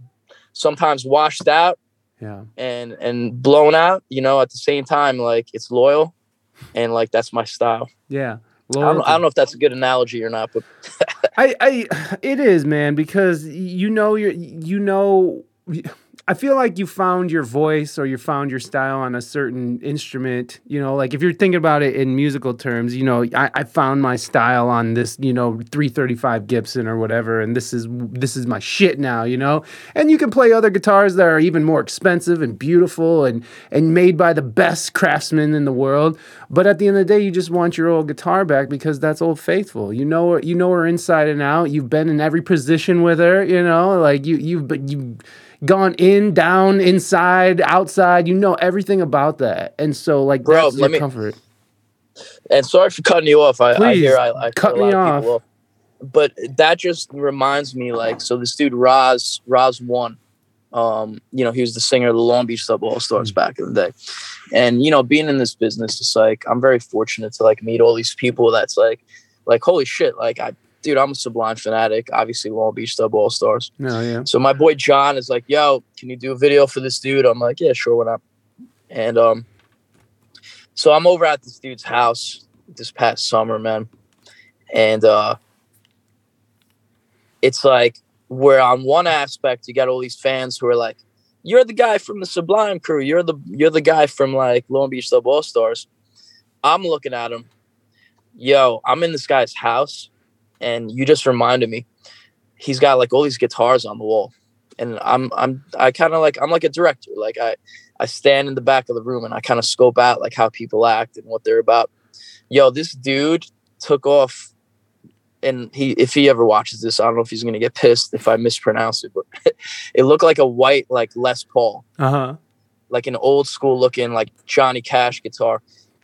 C: sometimes washed out
B: yeah.
C: and and blown out. You know, at the same time, like it's loyal, and like that's my style.
B: yeah.
C: I don't, I don't know if that's a good analogy or not, but
B: I, I, it is, man, because you know you're, you know, I feel like you found your voice or you found your style on a certain instrument. You know, like if you're thinking about it in musical terms, you know, I, I found my style on this, you know, 335 Gibson or whatever, and this is this is my shit now. You know, and you can play other guitars that are even more expensive and beautiful and and made by the best craftsmen in the world. But at the end of the day, you just want your old guitar back because that's old faithful. You know her, you know her inside and out. You've been in every position with her. You know, like you you've but you gone in, down, inside, outside. You know everything about that, and so like
C: Bro,
B: that's
C: let
B: your
C: me-
B: comfort.
C: and sorry for cutting you off. I, I hear I, I cut,
B: cut
C: a lot
B: me
C: of people off. But that just reminds me, like, so this dude Roz, Roz one, Um, you know, he was the singer of the Long Beach Dub Allstars back in the day. And, you know, being in this business, it's like I'm very fortunate to like meet all these people that's like like holy shit, like I dude, I'm a sublime fanatic, obviously Long Beach Dub Allstars.
B: No, yeah.
C: So my boy John is like, yo, can you do a video for this dude? I'm like, yeah, sure, why not? And um so I'm over at this dude's house this past summer, man. And uh it's like where on one aspect you got all these fans who are like, You're the guy from the Sublime crew, you're the you're the guy from like Long Beach Dub Allstars. I'm looking at him. Yo, I'm in this guy's house, and you just reminded me. He's got like all these guitars on the wall. And I'm I'm I kind of like I'm like a director. Like I I stand in the back of the room and I kind of scope out like how people act and what they're about. Yo, this dude took off and he if he ever watches this, I don't know if he's gonna get pissed if I mispronounce it, but it looked like a white like Les Paul,
B: Uh huh.
C: like an old school looking like Johnny Cash guitar.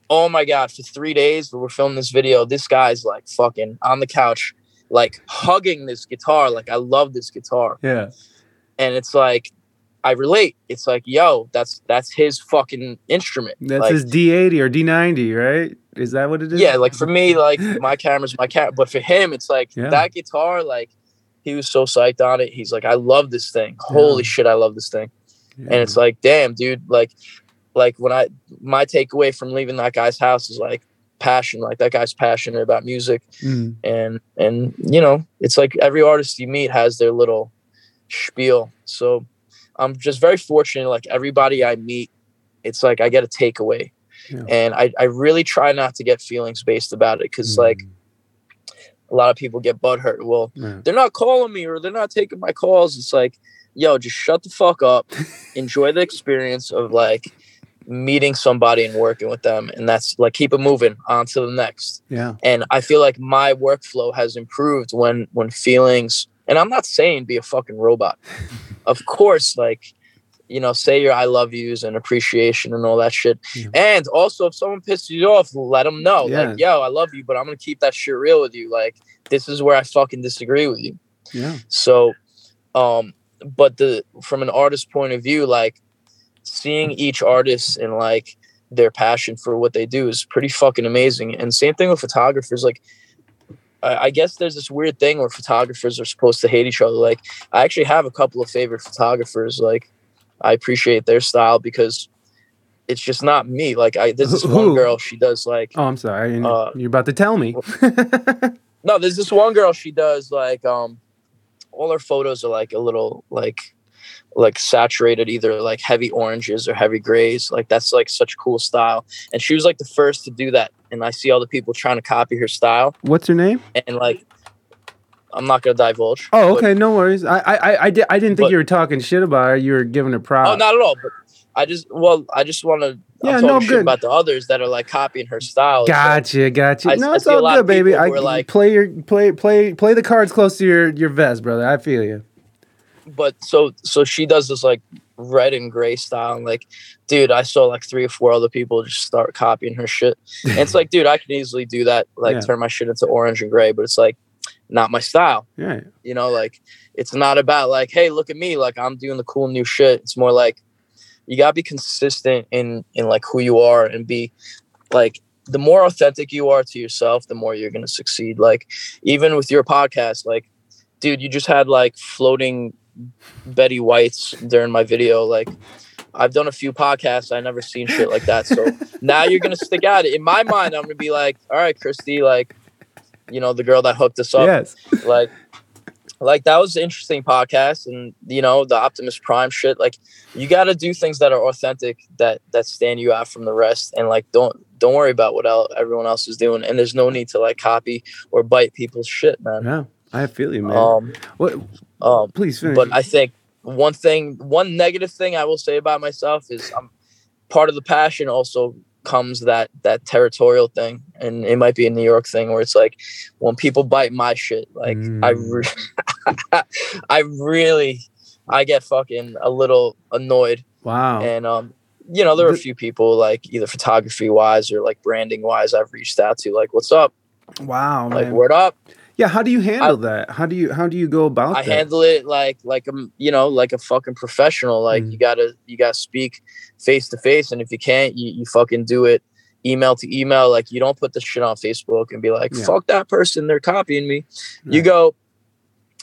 C: Oh my god! For three days, we were filming this video. This guy's like fucking on the couch, like hugging this guitar. Like I love this guitar,
B: Yeah.
C: and it's like I relate. It's like yo, that's that's his fucking instrument.
B: That's
C: like,
B: his D80 or D90, right? Is that what it is?
C: yeah like for me like my camera's my camera but for him it's like
B: Yeah.
C: that guitar like he was so psyched on it he's like i love this thing holy
B: Yeah.
C: shit i love this thing
B: Yeah.
C: and it's like damn dude like like when i my takeaway from leaving that guy's house is like passion like that guy's passionate about music
B: Mm.
C: and and you know it's like every artist you meet has their little spiel so i'm just very fortunate like everybody i meet it's like i get a takeaway
B: Yeah.
C: and I, I really try not to get feelings based about it because like
B: Mm.
C: a lot of people get butthurt well
B: Yeah.
C: they're not calling me or they're not taking my calls it's like yo just shut the fuck up enjoy the experience of like meeting somebody and working with them and that's like keep it moving on to the next
B: Yeah.
C: and i feel like my workflow has improved when when feelings and i'm not saying be a fucking robot of course like you know say your i love yous and appreciation and all that shit
B: Yeah.
C: and also if someone pisses you off let them know
B: Yeah.
C: like yo i love you but i'm gonna keep that shit real with you like this is where i fucking disagree with you
B: Yeah.
C: so um but the from an artist point of view like seeing each artist and like their passion for what they do is pretty fucking amazing and same thing with photographers like I guess there's this weird thing where photographers are supposed to hate each other. Like, I actually have a couple of favorite photographers. Like, I appreciate their style because it's just not me. Like, I there's this one girl. She does like
B: Oh, I'm sorry.
C: Uh,
B: You're about to tell me.
C: no. There's this one girl. She does like um, all her photos are like a little like like saturated either like heavy oranges or heavy grays like that's like such a cool style and she was like the first to do that and i see all the people trying to copy her style
B: What's her name?
C: and like i'm not gonna divulge
B: Oh,
C: but-
B: okay. No worries. I I I, did, I didn't think
C: But-
B: you were talking shit about her. You were giving her props.
C: oh not at all but i just well i just want to
B: Yeah, no,
C: shit
B: good.
C: about the others that are like copying her style It's like-
B: Gotcha, gotcha.
C: I-
B: no,
C: I
B: it's all good, baby. I
C: like-
B: play your play play play the cards close to your your vest, brother. I feel you.
C: but so so she does this like red and gray style and like dude i saw like three or four other people just start copying her shit and it's like dude i can easily do that like
B: Yeah.
C: turn my shit into orange and gray but it's like not my style
B: Yeah.
C: you know like it's not about like hey look at me like i'm doing the cool new shit it's more like you gotta be consistent in in like who you are and be like the more authentic you are to yourself the more you're gonna succeed like even with your podcast like dude you just had like floating betty whites during my video like i've done a few podcasts i never seen shit like that so now you're gonna stick at it in my mind i'm gonna be like all right christy like you know the girl that hooked us up
B: Yes.
C: like like that was an interesting podcast and you know the optimus prime shit like you got to do things that are authentic that that stand you out from the rest and like don't don't worry about what el- everyone else is doing and there's no need to like copy or bite people's shit man
B: Yeah. I feel you, man.
C: um
B: what?
C: um
B: Please finish.
C: but i think one thing one negative thing i will say about myself is i'm part of the passion also comes that that territorial thing and it might be a new york thing where it's like when people bite my shit like i
B: Mm.
C: re- i really i get fucking a little annoyed
B: wow.
C: and um you know there are a few people like either photography wise or like branding wise i've reached out to like what's up
B: wow,
C: like
B: man.
C: word up
B: Yeah, how do you handle that? How do you how do you go about
C: I
B: that?
C: handle it like like I'm you know like a fucking professional. Like
B: Mm.
C: you gotta you gotta speak face to face, and if you can't, you, you fucking do it email to email. Like you don't put the shit on Facebook and be like,
B: Yeah.
C: fuck that person, they're copying me. You go,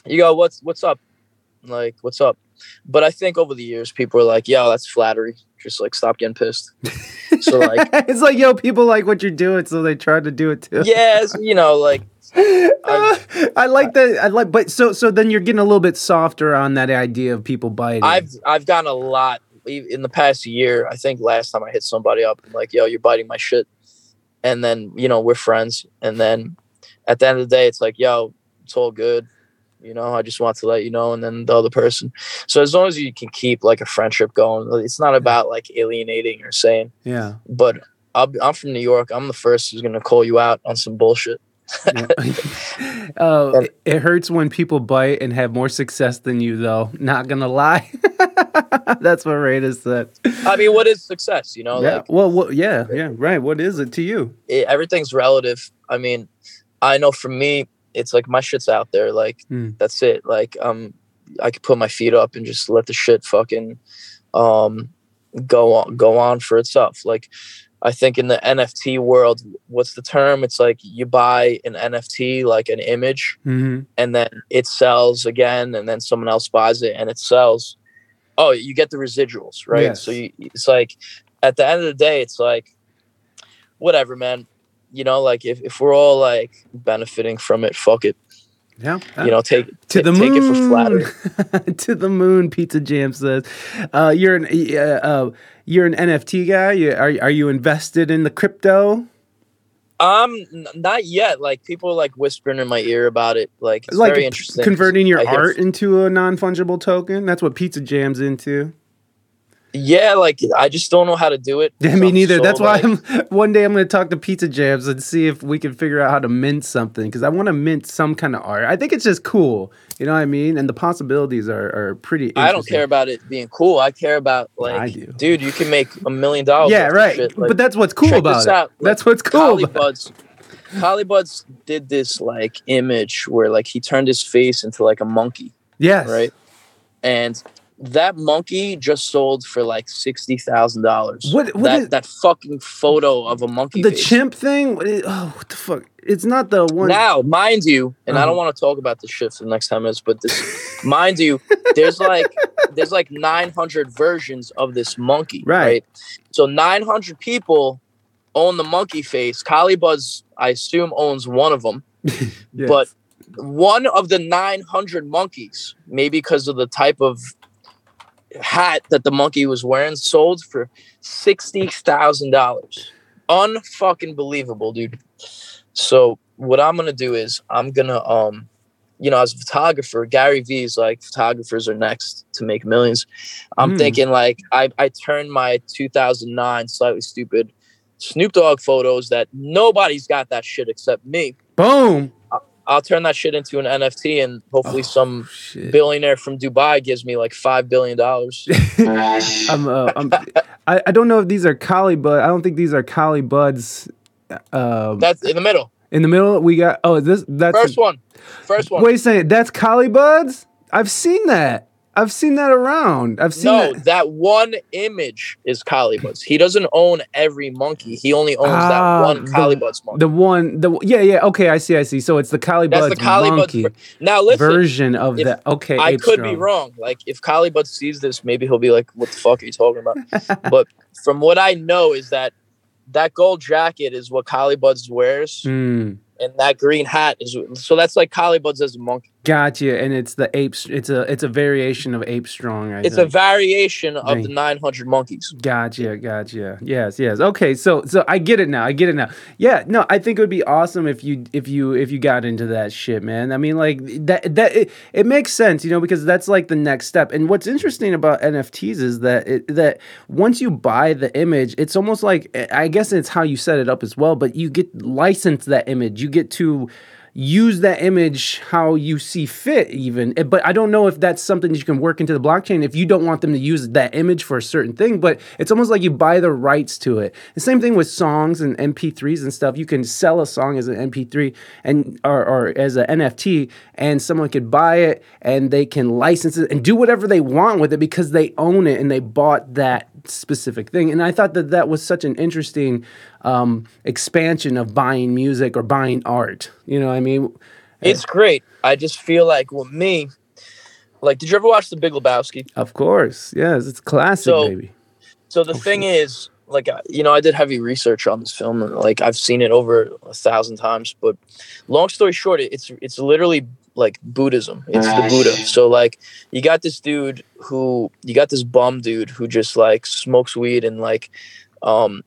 C: you go, what's what's up? Like what's up? But I think over the years, people are like, yo, that's flattery. Just like stop getting pissed. So like,
B: it's like yo, people like what you're doing, so they try to do it too.
C: yeah, you know, like
B: Uh, I like that. I like, but so so then you're getting a little bit softer on that idea of people biting.
C: I've I've gotten a lot in the past year. I think last time I hit somebody up, I'm like, "Yo, you're biting my shit," and then you know we're friends, and then at the end of the day, it's like, "Yo, it's all good," you know. I just want to let you know, and then the other person. So as long as you can keep like a friendship going, it's not about like alienating or saying.
B: yeah.
C: But I'll, I'm from New York. I'm the first who's gonna call you out on some bullshit.
B: Uh, it, hurts when people bite and have more success than you, though. Not gonna lie. That's what Rada said.
C: I mean, what is success? You know,
B: yeah.
C: like
B: well, what, yeah, yeah, right. What is it to you?
C: it, everything's relative. I mean, I know for me, it's like my shit's out there. Like
B: Hmm.
C: that's it. Like um, I could put my feet up and just let the shit fucking um go on go on for itself. Like I think in the NFT world, what's the term? It's like you buy an NFT, like an image,
B: hmm
C: and then it sells again, and then someone else buys it and it sells. Oh, you get the residuals, right?
B: Yes.
C: So you, it's like at the end of the day, it's like whatever, man. You know, like if, if we're all like benefiting from it, fuck it.
B: Yeah.
C: You know, take
B: to the moon.
C: take it for flattery.
B: to the moon. Pizza Jam says, uh, "You're an uh, uh, you're an NFT guy. You, are are you invested in the crypto?
C: Um, n- not yet. Like people are like whispering in my ear about it. Like it's
B: like
C: very interesting.
B: converting your
C: I
B: art into a non fungible token? That's what Pizza Jam's into.
C: Yeah, like I just don't know how to do it.
B: Yeah, me neither.
C: so,
B: That's why
C: like-
B: I'm one day I'm going to talk to Pizza Jams and see if we can figure out how to mint something because I want to mint some kind of art. I think it's just cool. You know what I mean? And the possibilities are, are pretty.
C: I don't care about it being cool. I care about like,
B: I do.
C: dude, you can make a million dollars.
B: Yeah, right.
C: Like,
B: but that's what's cool about it.
C: out.
B: That's what's cool.
C: Collie
B: it.
C: Buds, Collie Buddz did this like image where like he turned his face into like a monkey,
B: Yes.
C: right? And that monkey just sold for like sixty thousand dollars.
B: What- what
C: that
B: is-
C: that fucking photo of a monkey?
B: The
C: face.
B: chimp thing. What is- oh, what the fuck? It's not the one.
C: Now, mind you, and I
B: Uh-huh.
C: don't want to talk about this shit for the next ten minutes, but this, mind you, there's like there's like 900 versions of this monkey,
B: Right.
C: right? So 900 people own the monkey face. Collie Buddz, I assume, owns one of them,
B: Yes.
C: but one of the 900 monkeys, maybe because of the type of hat that the monkey was wearing, sold for sixty thousand dollars. Unfucking believable, dude. So what I'm gonna do is I'm gonna um you know, as a photographer, Gary Vee's like photographers are next to make millions. I'm
B: Hmm.
C: thinking like I, I turned my 2009 slightly stoopid Snoop Dogg photos that nobody's got that shit except me.
B: boom.
C: I'll turn that shit into an NFT and hopefully
B: Oh,
C: some
B: shit.
C: billionaire from Dubai gives me like five billion dollars.
B: I'm, uh, I'm, I, I don't know if these are collie bud. I don't think these are Collie Buddz. Um,
C: That's in the middle.
B: in the middle, we got. Oh, this that's
C: First one. First one.
B: Wait a second. That's Collie Buddz. I've seen that. I've seen that around. I've seen
C: No,
B: that.
C: that one image is Collie He doesn't own every monkey. He only owns
B: Ah,
C: that one
B: the-
C: Collie monkey.
B: The one, the yeah, yeah. Okay, I see, I see. So it's the collie
C: That's
B: buds
C: the Collie Buddz.
B: monkey
C: ver- Now listen,
B: version of that. Okay,
C: I could be wrong. Like if Collie sees this, maybe he'll be like, "What the fuck are you talking about?" but from what I know is that that gold jacket is what Collie wears,
B: Hmm.
C: and that green hat is so that's like Collie as a monkey.
B: Gotcha. And it's the ape. It's a it's a variation of ape strong. I
C: It's a
B: think.
C: variation of the 900 monkeys.
B: Gotcha, gotcha. Yes, yes. Okay, so so I get it now. I get it now. Yeah, no, I think it would be awesome if you if you if you got into that shit, man. I mean, like that that it, it makes sense, you know, because that's like the next step. And what's interesting about NFTs is that it, that once you buy the image, it's almost like I guess it's how you set it up as well, but you get licensed that image. You get to use that image how you see fit even Eh, but i don't know if that's something that you can work into the blockchain if you don't want them to use that image for a certain thing but it's almost like you buy the rights to it. The same thing with songs and mp3s and stuff. You can sell a song as an mp3 and or, or as an nft and someone could buy it and they can license it and do whatever they want with it because they own it and they bought that specific thing. And i thought that that was such an interesting um, expansion of buying music or buying art you know what i mean
C: It's great. I just feel like with me, like, did you ever watch The Big Lebowski?
B: Of course, yes, it's classic,
C: So-
B: baby.
C: So the thing is, like, you know, I did heavy research on this film, and like, I've seen it over a thousand times. But long story short, it's it's literally like Buddhism. It's the Buddha. So like, you got this dude who you got this bum dude who just like smokes weed and like, um,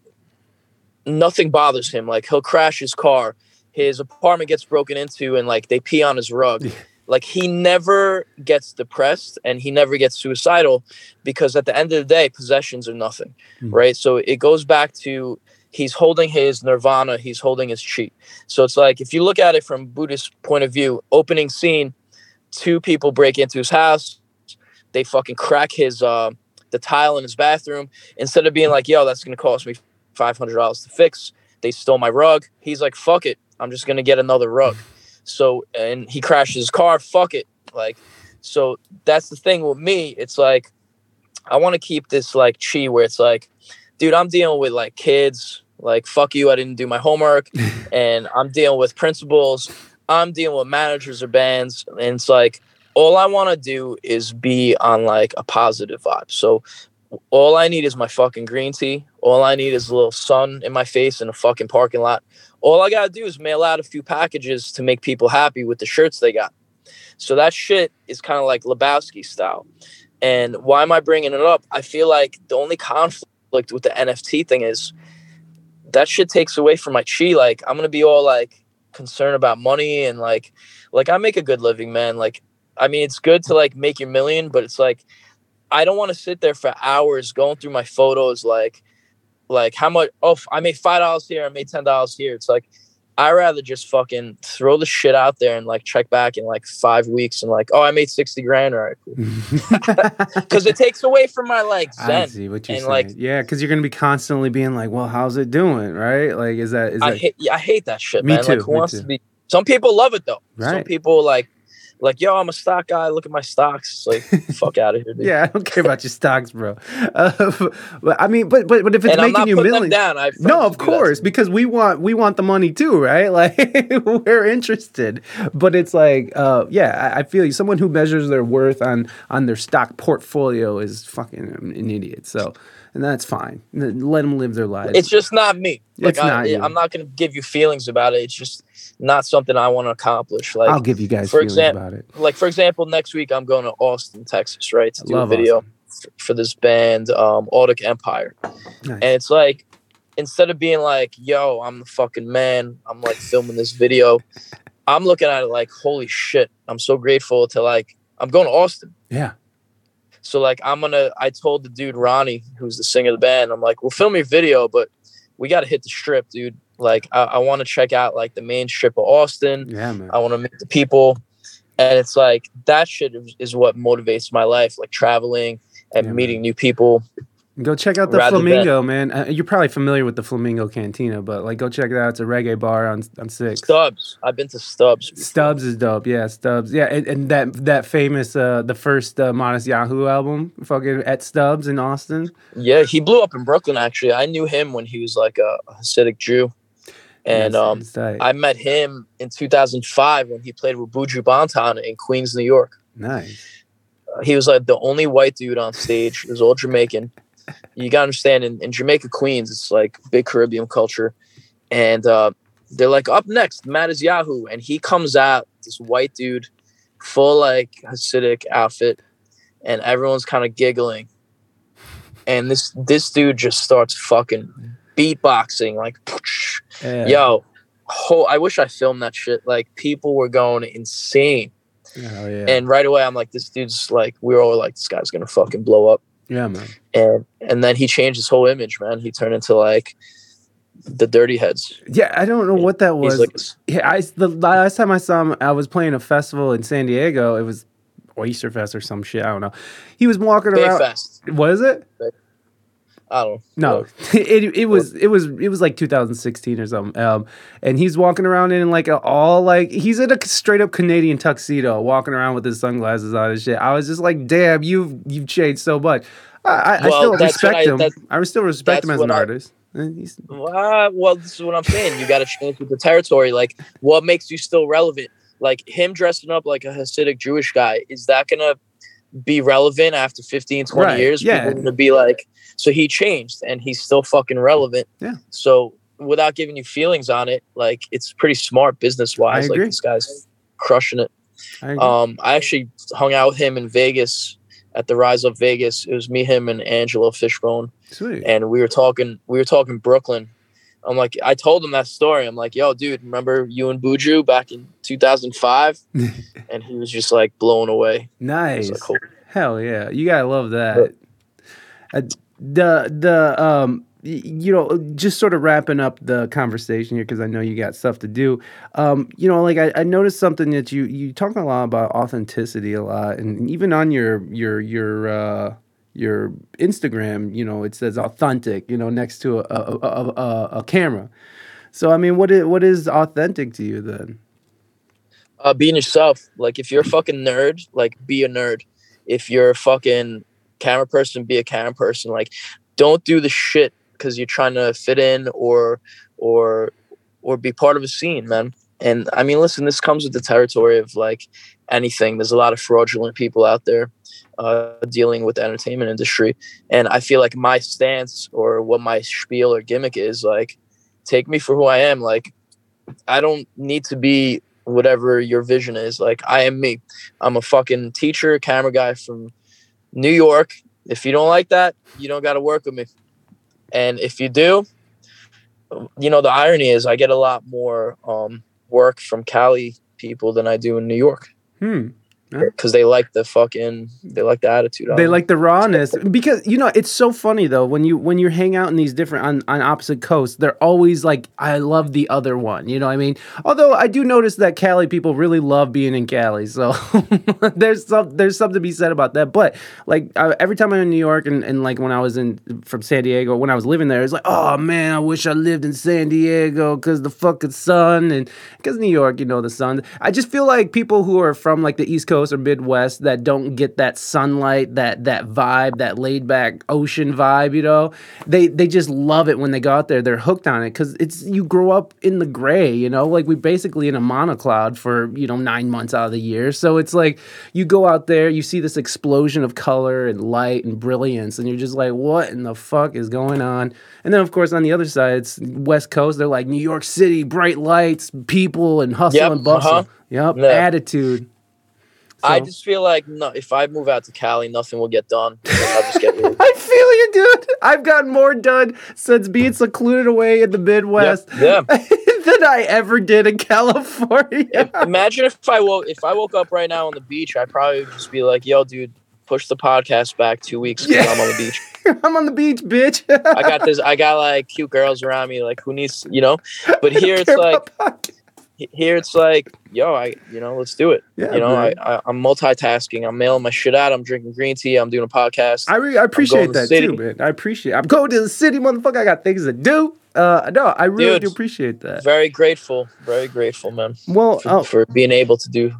C: nothing bothers him. Like he'll crash his car, his apartment gets broken into, and like they pee on his rug. Like he never gets depressed and he never gets suicidal because at the end of the day, possessions are nothing,
B: Mm.
C: right? So it goes back to he's holding his nirvana, he's holding his chi. So it's like if you look at it from Buddhist point of view, opening scene, two people break into his house, they fucking crack his uh, the tile in his bathroom. Instead of being like, "Yo, that's gonna cost me five hundred dollars to fix," they stole my rug. He's like, "Fuck it, I'm just gonna get another rug." So and he crashes his car. Fuck it, like so that's the thing with me. It's like I want to keep this like chi where it's like, dude, I'm dealing with like kids. Like fuck you, I didn't do my homework, and I'm dealing with principals. I'm dealing with managers or bands, and it's like all I want to do is be on like a positive vibe. So all I need is my fucking green tea. All I need is a little sun in my face in a fucking parking lot. All I gotta do is mail out a few packages to make people happy with the shirts they got. So that shit is kind of like Lebowski style. And why am I bringing it up? I feel like the only conflict with the NFT thing is that shit takes away from my chi. Like I'm gonna be all like concerned about money and like like I make a good living, man. Like I mean it's good to like make your million, but it's like I don't want to sit there for hours going through my photos like like how much oh I made five dollars here, I made ten dollars here. It's like I rather just fucking throw the shit out there and like check back in like five weeks and like, oh I made sixty grand, all right, cool. Because it takes away from my like zen.
B: I see what you're
C: and,
B: saying.
C: like-
B: yeah, because you're gonna be constantly being like, "Well, how's it doing?" Right? Like, is that is
C: I
B: that
C: hate yeah, I hate that shit,
B: Me
C: man.
B: too,
C: like who
B: me
C: wants
B: too.
C: to be some people love it though.
B: Right.
C: Some people like like, yo, I'm a stock guy, look at my stocks. It's like fuck out of here, dude.
B: yeah? I don't care about your stocks, bro. Uh, but I mean, but but but if it's
C: and
B: making you millions,
C: them down. I
B: no, of course, because we want we want the money too, right? Like we're interested, but it's like, uh, yeah, I, I feel you. Someone who measures their worth on on their stock portfolio is fucking an idiot. So, and that's fine. Let them live their lives.
C: it's just not me. Like
B: It's
C: I,
B: not you.
C: I'm not gonna give you feelings about it. It's just not something I want to accomplish. Like
B: I'll give you guys
C: for
B: feelings
C: exam-
B: about it.
C: like for example, next week I'm going to Austin, Texas, right, to do a video
B: Austin.
C: f- for this band, um, Audic Empire.
B: Nice.
C: And it's like instead of being like, "Yo, I'm the fucking man," I'm like filming this video. I'm looking at it like, "Holy shit!" I'm so grateful to like I'm going to Austin.
B: yeah,
C: So like I'm gonna. I told the dude Ronnie, who's the singer of the band, I'm like, "We'll film your video, but we got to hit the strip, dude. Like I, I want to check out like the main strip of Austin.
B: yeah, man.
C: I want to meet the people." And it's like that shit is, what motivates my life, like traveling and
B: Yeah, man.
C: meeting new people.
B: Go check out the
C: rather than-
B: Flamingo, man. Uh, you're probably familiar with the Flamingo Cantina, but like, go check it out. It's a reggae bar on on Six.
C: Stubbs, I've been to Stubbs. before.
B: Stubbs is dope. Yeah, Stubbs. Yeah, and, and that that famous uh the first uh, Matisyahu album, fucking at Stubbs in Austin.
C: Yeah, he blew up in Brooklyn. Actually, I knew him when he was like a Hasidic Jew, and um. I met him in 2005 when he played with Buju Banton in Queens, New York.
B: nice.
C: Uh, he was like the only white dude on stage. He was all Jamaican. You gotta understand, in, in Jamaica, Queens, it's like big Caribbean culture, and uh, they're like, up next, Matisyahu, and he comes out this white dude, full like Hasidic outfit, and everyone's kind of giggling, and this this dude just starts fucking beatboxing like,
B: Yeah.
C: yo. Whole, I wish I filmed that shit. Like people were going insane.
B: Hell yeah.
C: And right away, I'm like, this dude's like, we were all like, this guy's gonna fucking blow up.
B: Yeah, man.
C: And and then he changed his whole image, man. He turned into like the Dirty Heads.
B: Yeah, I don't know what that was.
C: like,
B: yeah, I the last time I saw him, I was playing a festival in San Diego. It was Oyster Fest or some shit. I don't know. He was walking
C: Bay
B: around.
C: Fest.
B: What is it?
C: I don't know.
B: No, it, it was it was it was like 2016 or something. Um, and he's walking around in like a, all like he's in a straight up Canadian tuxedo, walking around with his sunglasses on and shit. I was just like, damn, you've you've changed so much. I, I, I still respect
C: I-
B: him. I still respect him as an artist. He's-
C: Uh, well, this is what I'm saying. You got to change with the territory. Like, what makes you still relevant? Like him dressing up like a Hasidic Jewish guy, is that gonna be relevant after 15, 20
B: Right,
C: years?
B: yeah.
C: People gonna be like, so he changed and he's still fucking relevant.
B: Yeah.
C: So without giving you feelings on it, like it's pretty smart business wise. Like this guy's crushing it.
B: I.
C: Um, I actually hung out with him in Vegas at the Rise Up Vegas. It was me, him, and Angelo Fishbone
B: Sweet.
C: and we were talking we were talking Brooklyn. I'm like I told him that story. I'm like, yo, dude, remember you and Buju back in 2005? and he was just like blown away.
B: Nice.
C: like,
B: Hell yeah, you gotta love that. Uh, the the um you know just sort of wrapping up the conversation here because I know you got stuff to do. Um, you know, like I, I noticed something that you you talk a lot about authenticity a lot, and even on your your your uh, your Instagram, you know, it says authentic, you know, next to a a, a, a, a camera. So I mean, what is what is authentic to you then?
C: uh, being yourself. Like if you're a fucking nerd, like be a nerd. If you're a fucking camera person, be a camera person. Like don't do the shit because you're trying to fit in or or or be part of a scene, man. And I mean, listen, this comes with the territory of like anything. There's a lot of fraudulent people out there uh, dealing with the entertainment industry, and I feel like my stance or what my spiel or gimmick is like, take me for who I am. Like, I don't need to be whatever your vision is. Like I am me. I'm a fucking teacher, camera guy from New York. If you don't like that, you don't got to work with me. And if you do, you know the irony is I get a lot more um, work from Cali people than I do in New York
B: Hmm.
C: Because they like the fucking they like the attitude.
B: They like the rawness. because you know it's so funny though when you when you hang out in these different on, on opposite coasts they're always like I love the other one. You know what I mean? Although I do notice that Cali people really love being in Cali so there's some there's something to be said about that. But like uh, every time I'm in New York and, and like when I was in from San Diego when I was living there it's like oh man I wish I lived in San Diego because the fucking sun and because New York you know the sun. I just feel like people who are from like the East Coast or Midwest that don't get that sunlight, that that vibe, that laid back ocean vibe, you know, they they just love it when they go out there. They're hooked on it because it's you grow up in the gray, you know, like we basically in a monocloud for you know nine months out of the year. So it's like you go out there, you see this explosion of color and light and brilliance, and you're just like, what in the fuck is going on? And then of course on the other side, it's West Coast. They're like New York City, bright lights, people, and hustle
C: Yep,
B: and bustle.
C: uh-huh.
B: Yep,
C: Yeah.
B: attitude.
C: I just feel like no, if I move out to Cali, nothing will get done. I'll just get.
B: I feel you, dude. I've gotten more done since being secluded away in the Midwest
C: Yeah.
B: than I ever did in California.
C: Imagine if I woke if I woke up right now on the beach, I probably would just be like, "Yo, dude, push the podcast back two weeks because
B: Yeah.
C: I'm on the beach.
B: I'm on the beach, bitch.
C: I got this. I got like cute girls around me. Like, who needs, you know? But here it's like. Here it's like, yo, I, you know, let's do it.
B: Yeah,
C: you know, I,
B: man.
C: I, I'm multitasking. I'm mailing my shit out. I'm drinking green tea. I'm doing a podcast.
B: I, re- I appreciate that too, man. I appreciate. It. I'm going to the city, motherfucker. I got things to do. Uh, no, I really
C: Dude.
B: do appreciate that.
C: very grateful, very grateful, man,
B: Well,
C: for,
B: oh,
C: for being able to do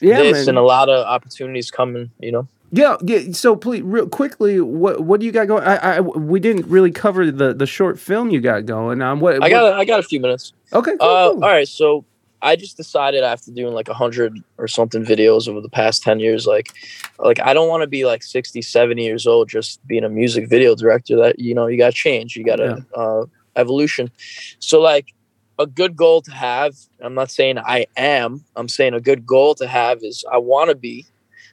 B: yeah,
C: this
B: man.
C: and a lot of opportunities coming. You know,
B: Yeah, yeah. So please, real quickly, what what do you got going? I, I we didn't really cover the the short film you got going. Um, what?
C: I got, I got a few minutes.
B: okay. Cool,
C: Uh,
B: cool.
C: all right. So I just decided after doing like a hundred or something videos over the past 10 years, like, like I don't want to be like 60, 70 years old, just being a music video director that, you know, you got to change, you got to, uh, evolution. So like a good goal to have, I'm not saying I am, I'm saying a good goal to have is I want to be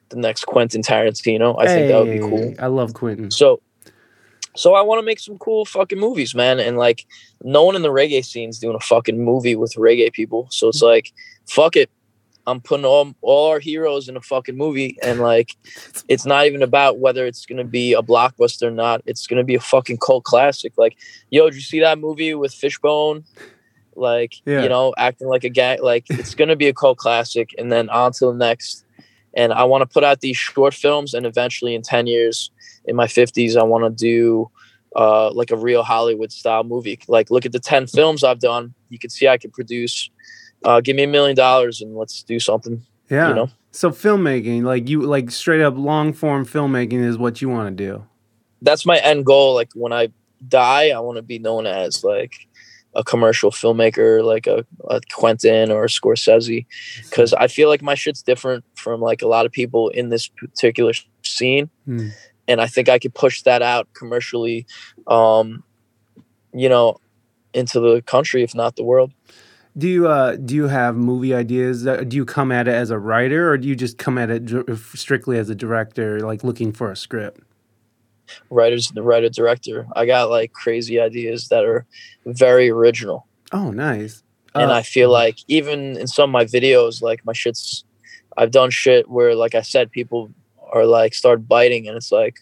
C: the next Quentin Tarantino. I think that would be cool.
B: I love Quentin.
C: So, so I want to make some cool fucking movies, man. And like, no one in the reggae scene's doing a fucking movie with reggae people. So it's like, fuck it. I'm putting all all our heroes in a fucking movie, and like, it's not even about whether it's gonna be a blockbuster or not. It's gonna be a fucking cult classic. Like, yo, did you see that movie with Fishbone? Like,
B: Yeah.
C: you know, acting like a guy. Like, it's gonna be a cult classic, and then on to the next. And I want to put out these short films, and eventually, in ten years, in my fifties, I want to do uh, like a real Hollywood style movie. Like, look at the ten films I've done. You can see I can produce. Uh, give me a million dollars and let's do something.
B: Yeah.
C: You know?
B: So filmmaking, like you, like straight up long form filmmaking, is what you want to do.
C: That's my end goal. Like when I die, I want to be known as like a commercial filmmaker, like a, a Quentin or a Scorsese, because I feel like my shit's different from like a lot of people in this particular scene.
B: Hmm.
C: And I think I could push that out commercially, um, you know, into the country, if not the world.
B: Do you uh do you have movie ideas? Uh, Do you come at it as a writer, or do you just come at it strictly as a director, like looking for a script?
C: Writers, the writer, director. I got like crazy ideas that are very original,
B: Oh, nice.
C: and
B: Uh,
C: I feel like even in some of my videos, like my shit's, I've done shit where, like I said, people are like start biting, and it's like.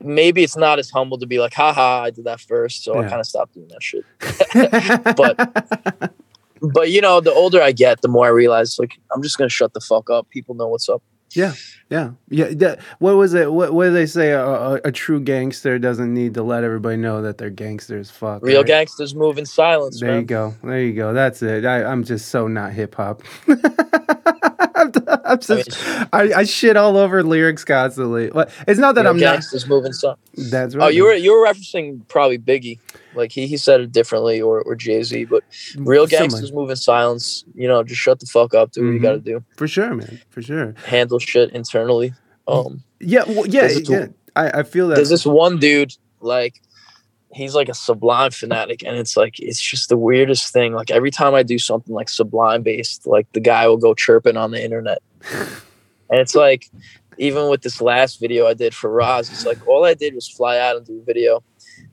C: Maybe it's not as humble to be like, haha, I did that first. So I kind of stopped doing that shit. But but you know, the older I get, the more I realize like I'm just gonna shut the fuck up. People know what's up.
B: Yeah, yeah. that- what was it? What, what do they say? A, a, a true gangster doesn't need to let everybody know that they're gangsters. Fuck.
C: Real
B: right?
C: gangsters move in silence,
B: There
C: man.
B: you go. There you go. That's it. I, I'm just so not hip hop. I'm, I'm just, I, I shit all over lyrics constantly. It's not that I'm not.
C: gangsters moving in silence.
B: That's right.
C: Oh, you were you were referencing probably Biggie. Like he, he said it differently or, or Jay Z, but real gangsters move in silence. You know, just shut the fuck up, do what you
B: Mhm.
C: gotta do.
B: for sure, man. For sure.
C: Handle shit internally. Um
B: Yeah. Well, yeah. Yeah. I, I feel that.
C: there's this one dude like he's like a sublime fanatic and it's like it's just the weirdest thing like every time i do something like sublime based like the guy will go chirping on the internet and it's like even with this last video i did for Roz, it's like all i did was fly out and do a video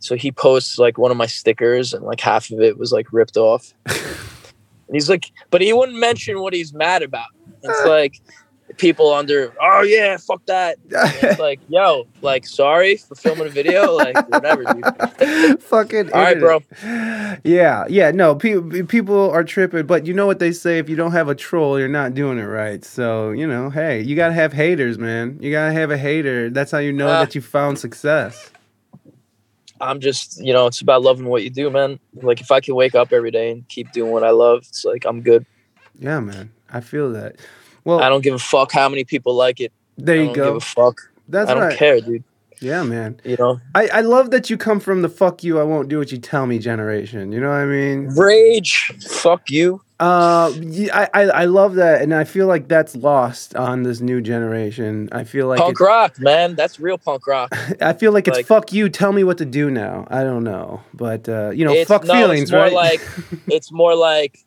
C: so he posts like one of my stickers and like half of it was like ripped off and he's like but he wouldn't mention what he's mad about it's like people under oh yeah fuck that and it's like, yo, like, sorry for filming a video, like, whatever, dude.
B: Fucking.
C: All right, bro.
B: Yeah. Yeah. No. Pe- people are tripping, but you know what they say: if you don't have a troll, you're not doing it right. So you know, hey, you gotta have haters, man. You gotta have a hater. That's how you know
C: Ah.
B: that you found success.
C: I'm just, you know, it's about loving what you do, man. Like, if I can wake up every day and keep doing what I love, it's like I'm good.
B: Yeah, man. I feel that. Well,
C: I don't give a fuck how many people like it.
B: there
C: I
B: you
C: don't give
B: go.
C: a fuck.
B: That's
C: I don't
B: right.
C: care, dude.
B: Yeah, man.
C: You know,
B: I, I love that you come from the fuck you, I won't do what you tell me generation. You know what I mean?
C: rage, fuck you.
B: Uh, I, I, I love that. And I feel like that's lost on this new generation. I feel like,
C: punk rock, man. That's real punk rock.
B: I feel like it's
C: like-
B: fuck you, tell me what to do now. I don't know. But, uh, you know, fuck
C: no,
B: feelings,
C: it's more
B: right?
C: like, it's more like,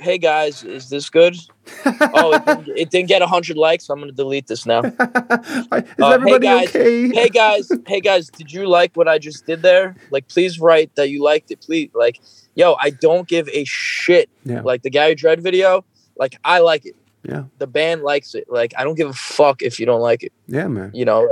C: hey guys, is this good? Oh, it didn't, it didn't get 100 likes. I'm going to delete this now.
B: Is oh,
C: hey,
B: everybody
C: guys.
B: okay?
C: hey guys, hey guys, did you like what I just did there? Like, please write that you liked it. Please, like, yo, I don't give a shit.
B: Yeah.
C: Like the Gary Dread video, like I like it.
B: Yeah.
C: The band likes it. Like I don't give a fuck if you don't like it.
B: Yeah, man.
C: You know,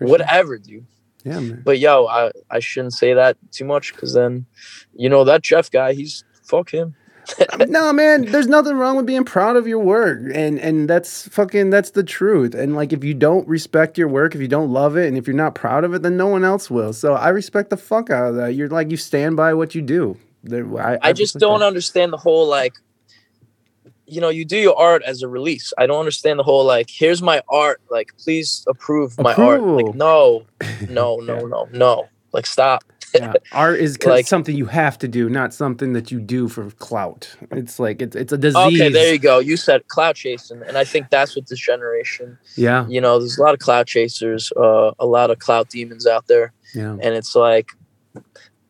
C: like, whatever, dude.
B: Yeah, man.
C: But yo, I I shouldn't say that too much because then, you know, that Jeff guy, he's fuck him.
B: no man there's nothing wrong with being proud of your work and and that's fucking that's the truth and like if you don't respect your work if you don't love it and if you're not proud of it then no one else will so i respect the fuck out of that you're like you stand by what you do There- i,
C: I just don't
B: that.
C: understand the whole like you know, you do your art as a release. I don't understand the whole like, here's my art, like please approve my art. Like, no, no, no, no, no. Like stop.
B: Yeah. art is
C: Like-
B: something you have to do not something that you do for clout it's like it's, it's a disease
C: Okay, there you go. You said clout chasing, and I think that's what this generation.
B: yeah
C: You know, there's a lot of clout chasers, uh, a lot of clout demons out there,
B: yeah
C: and it's like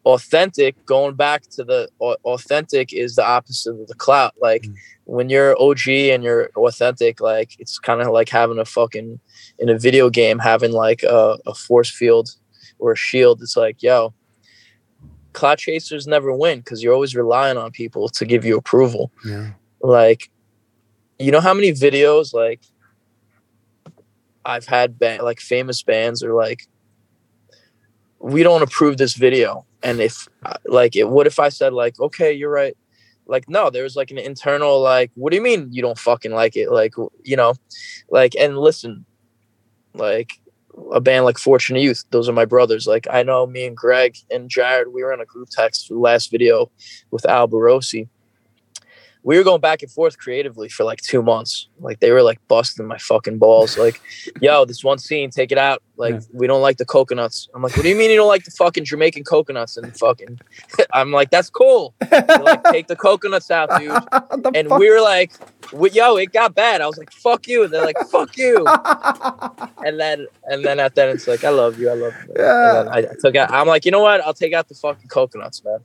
C: authentic. Going back to the authentic is the opposite of the clout. Like
B: Mm.
C: when you're OG and you're authentic, like it's kind of like having a fucking in a video game having like a, a force field or a shield. It's like, yo, cloud chasers never win because you're always relying on people to give you approval
B: yeah
C: like you know how many videos like I've had ba- like famous bands are like, we don't approve this video, and if uh, like it, what if I said like, okay, you're right. Like no, there's like an internal like, what do you mean you don't fucking like it? Like you know, like and listen, like a band like Fortunate Youth, those are my brothers. Like I know me and Greg and Jared, we were in a group text for the last video with Alborosie. We were going back and forth creatively for like two months. Like they were like busting my fucking balls. Like, yo, this one scene, take it out. Like
B: Yeah.
C: we don't like the coconuts. I'm like, what do you mean you don't like the fucking Jamaican coconuts? And fucking, I'm like, that's cool. Like, take the coconuts out, dude. And
B: fuck?
C: we were like, yo, it got bad. I was like, fuck you. And they're like, fuck you. And then and then at that it's like, I love you, I love you. And then I took out I'm like, you know what? I'll take out the fucking coconuts, man.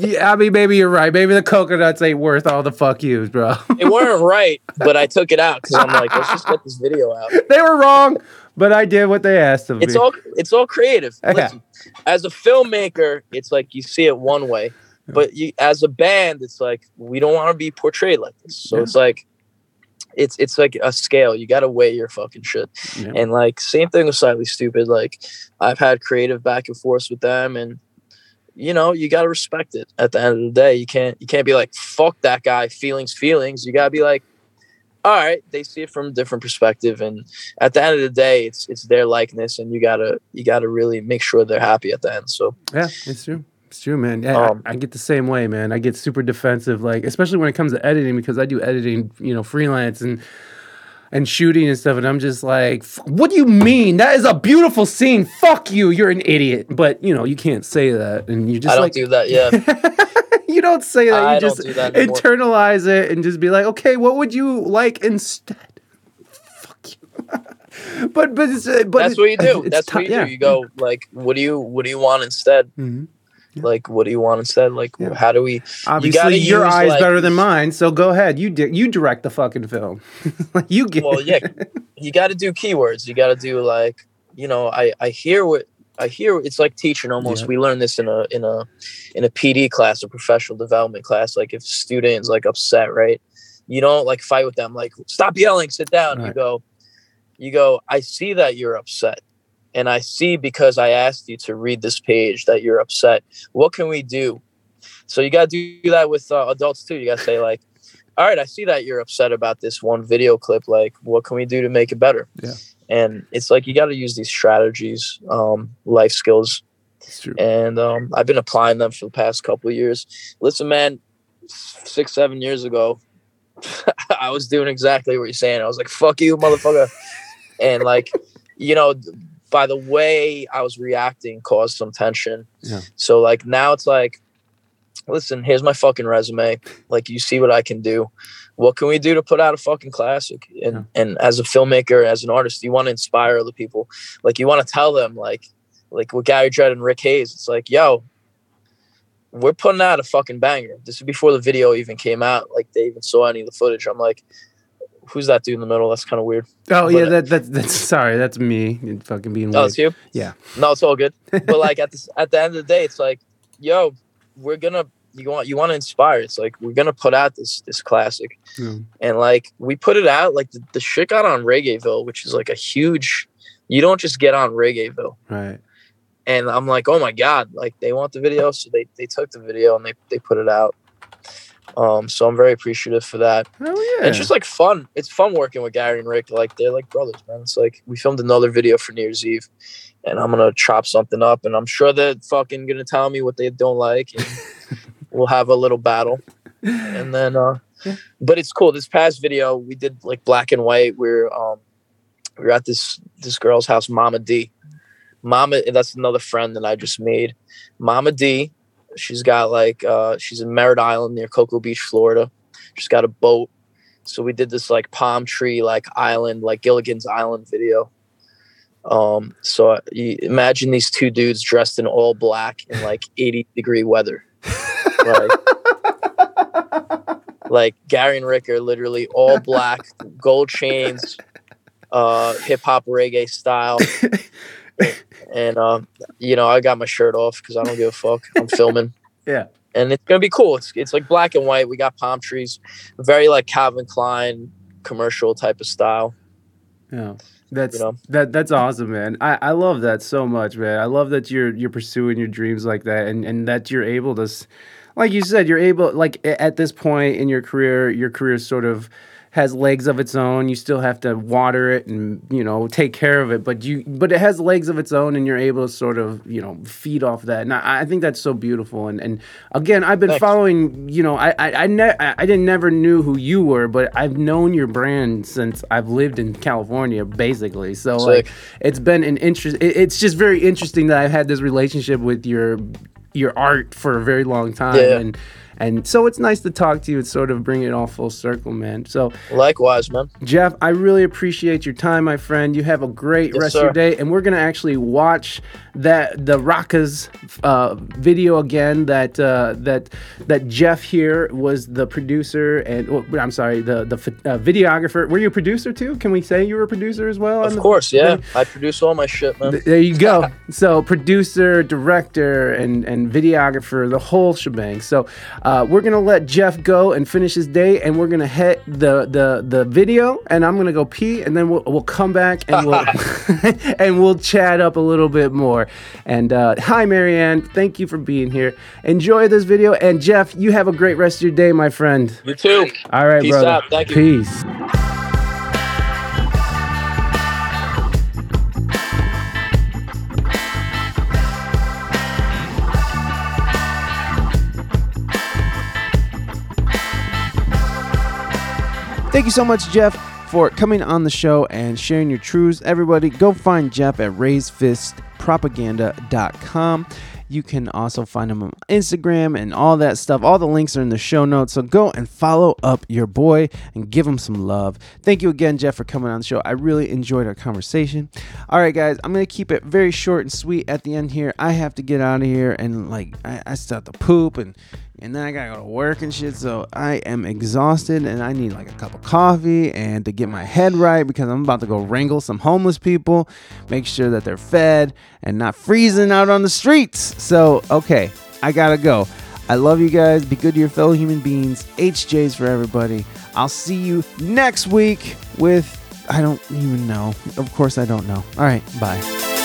B: yeah, I mean, maybe you're right. Maybe the coconuts ain't worth all the fuck yous, bro.
C: They weren't right, but I took it out because I'm like, let's just get this video out.
B: they were wrong, but I did what they asked of
C: It's
B: me.
C: all it's all creative.
B: Yeah.
C: Listen, as a filmmaker, it's like you see it one way, but you as a band, it's like we don't want to be portrayed like this. So
B: Yeah.
C: it's like it's it's like a scale. You got to weigh your fucking shit.
B: Yeah.
C: And like same thing with Slightly Stoopid. Like I've had creative back and forth with them, and you know you got to respect it. At the end of the day, you can't you can't be like fuck that guy. Feelings, feelings. You got to be like, all right, they see it from a different perspective, and at the end of the day, it's it's their likeness, and you gotta you gotta really make sure they're happy at the end. So
B: Yeah, it's true. It's true, man. Yeah, I-
C: Um,
B: I, get the same way, man. I get super defensive, like especially when it comes to editing, because I do editing, you know, freelance and and shooting and stuff, and I'm just like, what do you mean? That is a beautiful scene. Fuck you. You're an idiot. But you know, you can't say that, and you just
C: I don't
B: like
C: do that. Yeah,
B: you don't say that.
C: I
B: you
C: don't
B: just
C: do that
B: internalize it and just be like, okay, what would you like instead? Fuck you. but but it's, uh, but
C: that's what you do. That's
B: ti-
C: what you
B: yeah.
C: do. You go like, what do you what do you want instead?
B: Mhm.
C: Like, what do you want instead? Like,
B: Yeah.
C: how do we?
B: Obviously,
C: gotta
B: your
C: use,
B: eye's
C: like-
B: better than mine, so go ahead. You di- you direct the fucking film. you get.
C: well yeah you got to do keywords you got to do like you know i i hear what i hear it's like teaching almost
B: Yeah.
C: we learned this in a in a in a pd class a professional development class like if students like upset right you don't like fight with them like stop yelling sit down you go you go i see that you're upset and i see because i asked you to read this page that you're upset what can we do so you got to do that with uh, adults too you got to say like all right, I see that you're upset about this one video clip. Like, what can we do to make it better?
B: Yeah.
C: And it's like you got to use these strategies, um, life skills, and um, I've been applying them for the past couple of years. Listen, man, six, seven years ago, I was doing exactly what you're saying. I was like, "Fuck you, motherfucker," and like, you know, by the way I was reacting, caused some tension.
B: Yeah.
C: So like now it's like, listen, here's my fucking resume. Like, you see what I can do. What can we do to put out a fucking classic? And
B: Yeah.
C: and as a filmmaker, as an artist, you want to inspire other people. Like, you want to tell them, like, like with Gary Dredd and Rick Hayes, it's like, yo, we're putting out a fucking banger. This is before the video even came out. Like, they even saw any of the footage. I'm like, who's that dude in the middle? That's kind of weird.
B: Oh
C: but-
B: yeah, that, that that's sorry. That's me. and Fucking being
C: Oh,
B: weird.
C: it's you.
B: Yeah.
C: No, it's all good. But like at the at the end of the day, it's like, yo, we're gonna you want you want to inspire. It's like we're gonna put out this this classic,
B: Yeah.
C: and like we put it out. Like the, the shit got on Reggaeville, which is like a huge. You don't just get on Reggaeville,
B: Right.
C: and I'm like, oh my god, like they want the video, so they they took the video and they they put it out. Um, so I'm very appreciative for that.
B: Oh yeah.
C: It's just like fun. It's fun working with Gary and Rick. Like they're like brothers, man. It's like we filmed another video for New Year's Eve, and I'm gonna chop something up, and I'm sure they're fucking gonna tell me what they don't like, and we'll have a little battle, and then. uh But it's cool. This past video we did like black and white. We're um we we're at this this girl's house, Mama D. Mama, that's another friend that I just made. Mama D. She's got like uh she's in Merritt Island near Cocoa Beach, Florida. She's got a boat. So we did this like palm tree like island, like Gilligan's Island video. Um, so imagine these two dudes dressed in all black in like 80 degree weather. Like, like Gary and Rick are literally all black, gold chains, uh, hip hop reggae style. And um, you know, I got my shirt off because I don't give a fuck. I'm filming.
B: Yeah.
C: And it's gonna be cool. It's it's like black and white. We got palm trees, very like Calvin Klein, commercial type of style.
B: Yeah. That's
C: You know?
B: that that's awesome, man. I, I love that so much, man. I love that you're you're pursuing your dreams like that and, and that you're able to s- like you said, you're able like at this point in your career, your career sort of has legs of its own. You still have to water it and, you know, take care of it, but you but it has legs of its own and you're able to sort of, you know, feed off that. And I, I think that's so beautiful. And and again, I've been
C: Thanks.
B: following, you know, I I I, ne- I didn't never knew who you were, but I've known your brand since I've lived in California basically. So like it's been an interest it, it's just very interesting that I've had this relationship with your your art for a very long time
C: Yeah.
B: and and so it's nice to talk to you and sort of bring it all full circle, man. So
C: Likewise, man.
B: Jeff, I really appreciate your time, my friend. You have a great
C: Yes,
B: rest of your day, and we're gonna actually watch that the Rakas uh, video again. That uh, that that Jeff here was the producer, and oh, I'm sorry, the the uh, videographer. Were you a producer too? Can we say you were a producer as well?
C: Of
B: the-
C: course, yeah. I produce all my shit, man.
B: Th- There you go. so producer, director, and and videographer, the whole shebang. So uh, we're gonna let Jeff go and finish his day, and we're gonna hit the the the video, and I'm gonna go pee, and then we'll we'll come back and we'll and we'll chat up a little bit more. And uh, hi, Marianne. Thank you for being here. Enjoy this video, and Jeff, you have a great rest of your day, my friend.
C: You too.
B: All right,
C: Peace
B: brother.
C: out. Thank you.
B: Peace. Thank you so much, Jeff, for coming on the show and sharing your truths. Everybody, go find Jeff at raisedfistpropaganda.com. You can also find him on Instagram and all that stuff. All the links are in the show notes. So go and follow up your boy and give him some love. Thank you again, Jeff, for coming on the show. I really enjoyed our conversation. All right, guys, I'm going to keep it very short and sweet at the end here. I have to get out of here and, like, I, I still have to poop and and then I gotta go to work and shit. So I am exhausted and I need like a cup of coffee and to get my head right because I'm about to go wrangle some homeless people, make sure that they're fed and not freezing out on the streets. So, okay, I gotta go. I love you guys. Be good to your fellow human beings. HJs for everybody. I'll see you next week with, I don't even know. Of course, I don't know. All right, bye.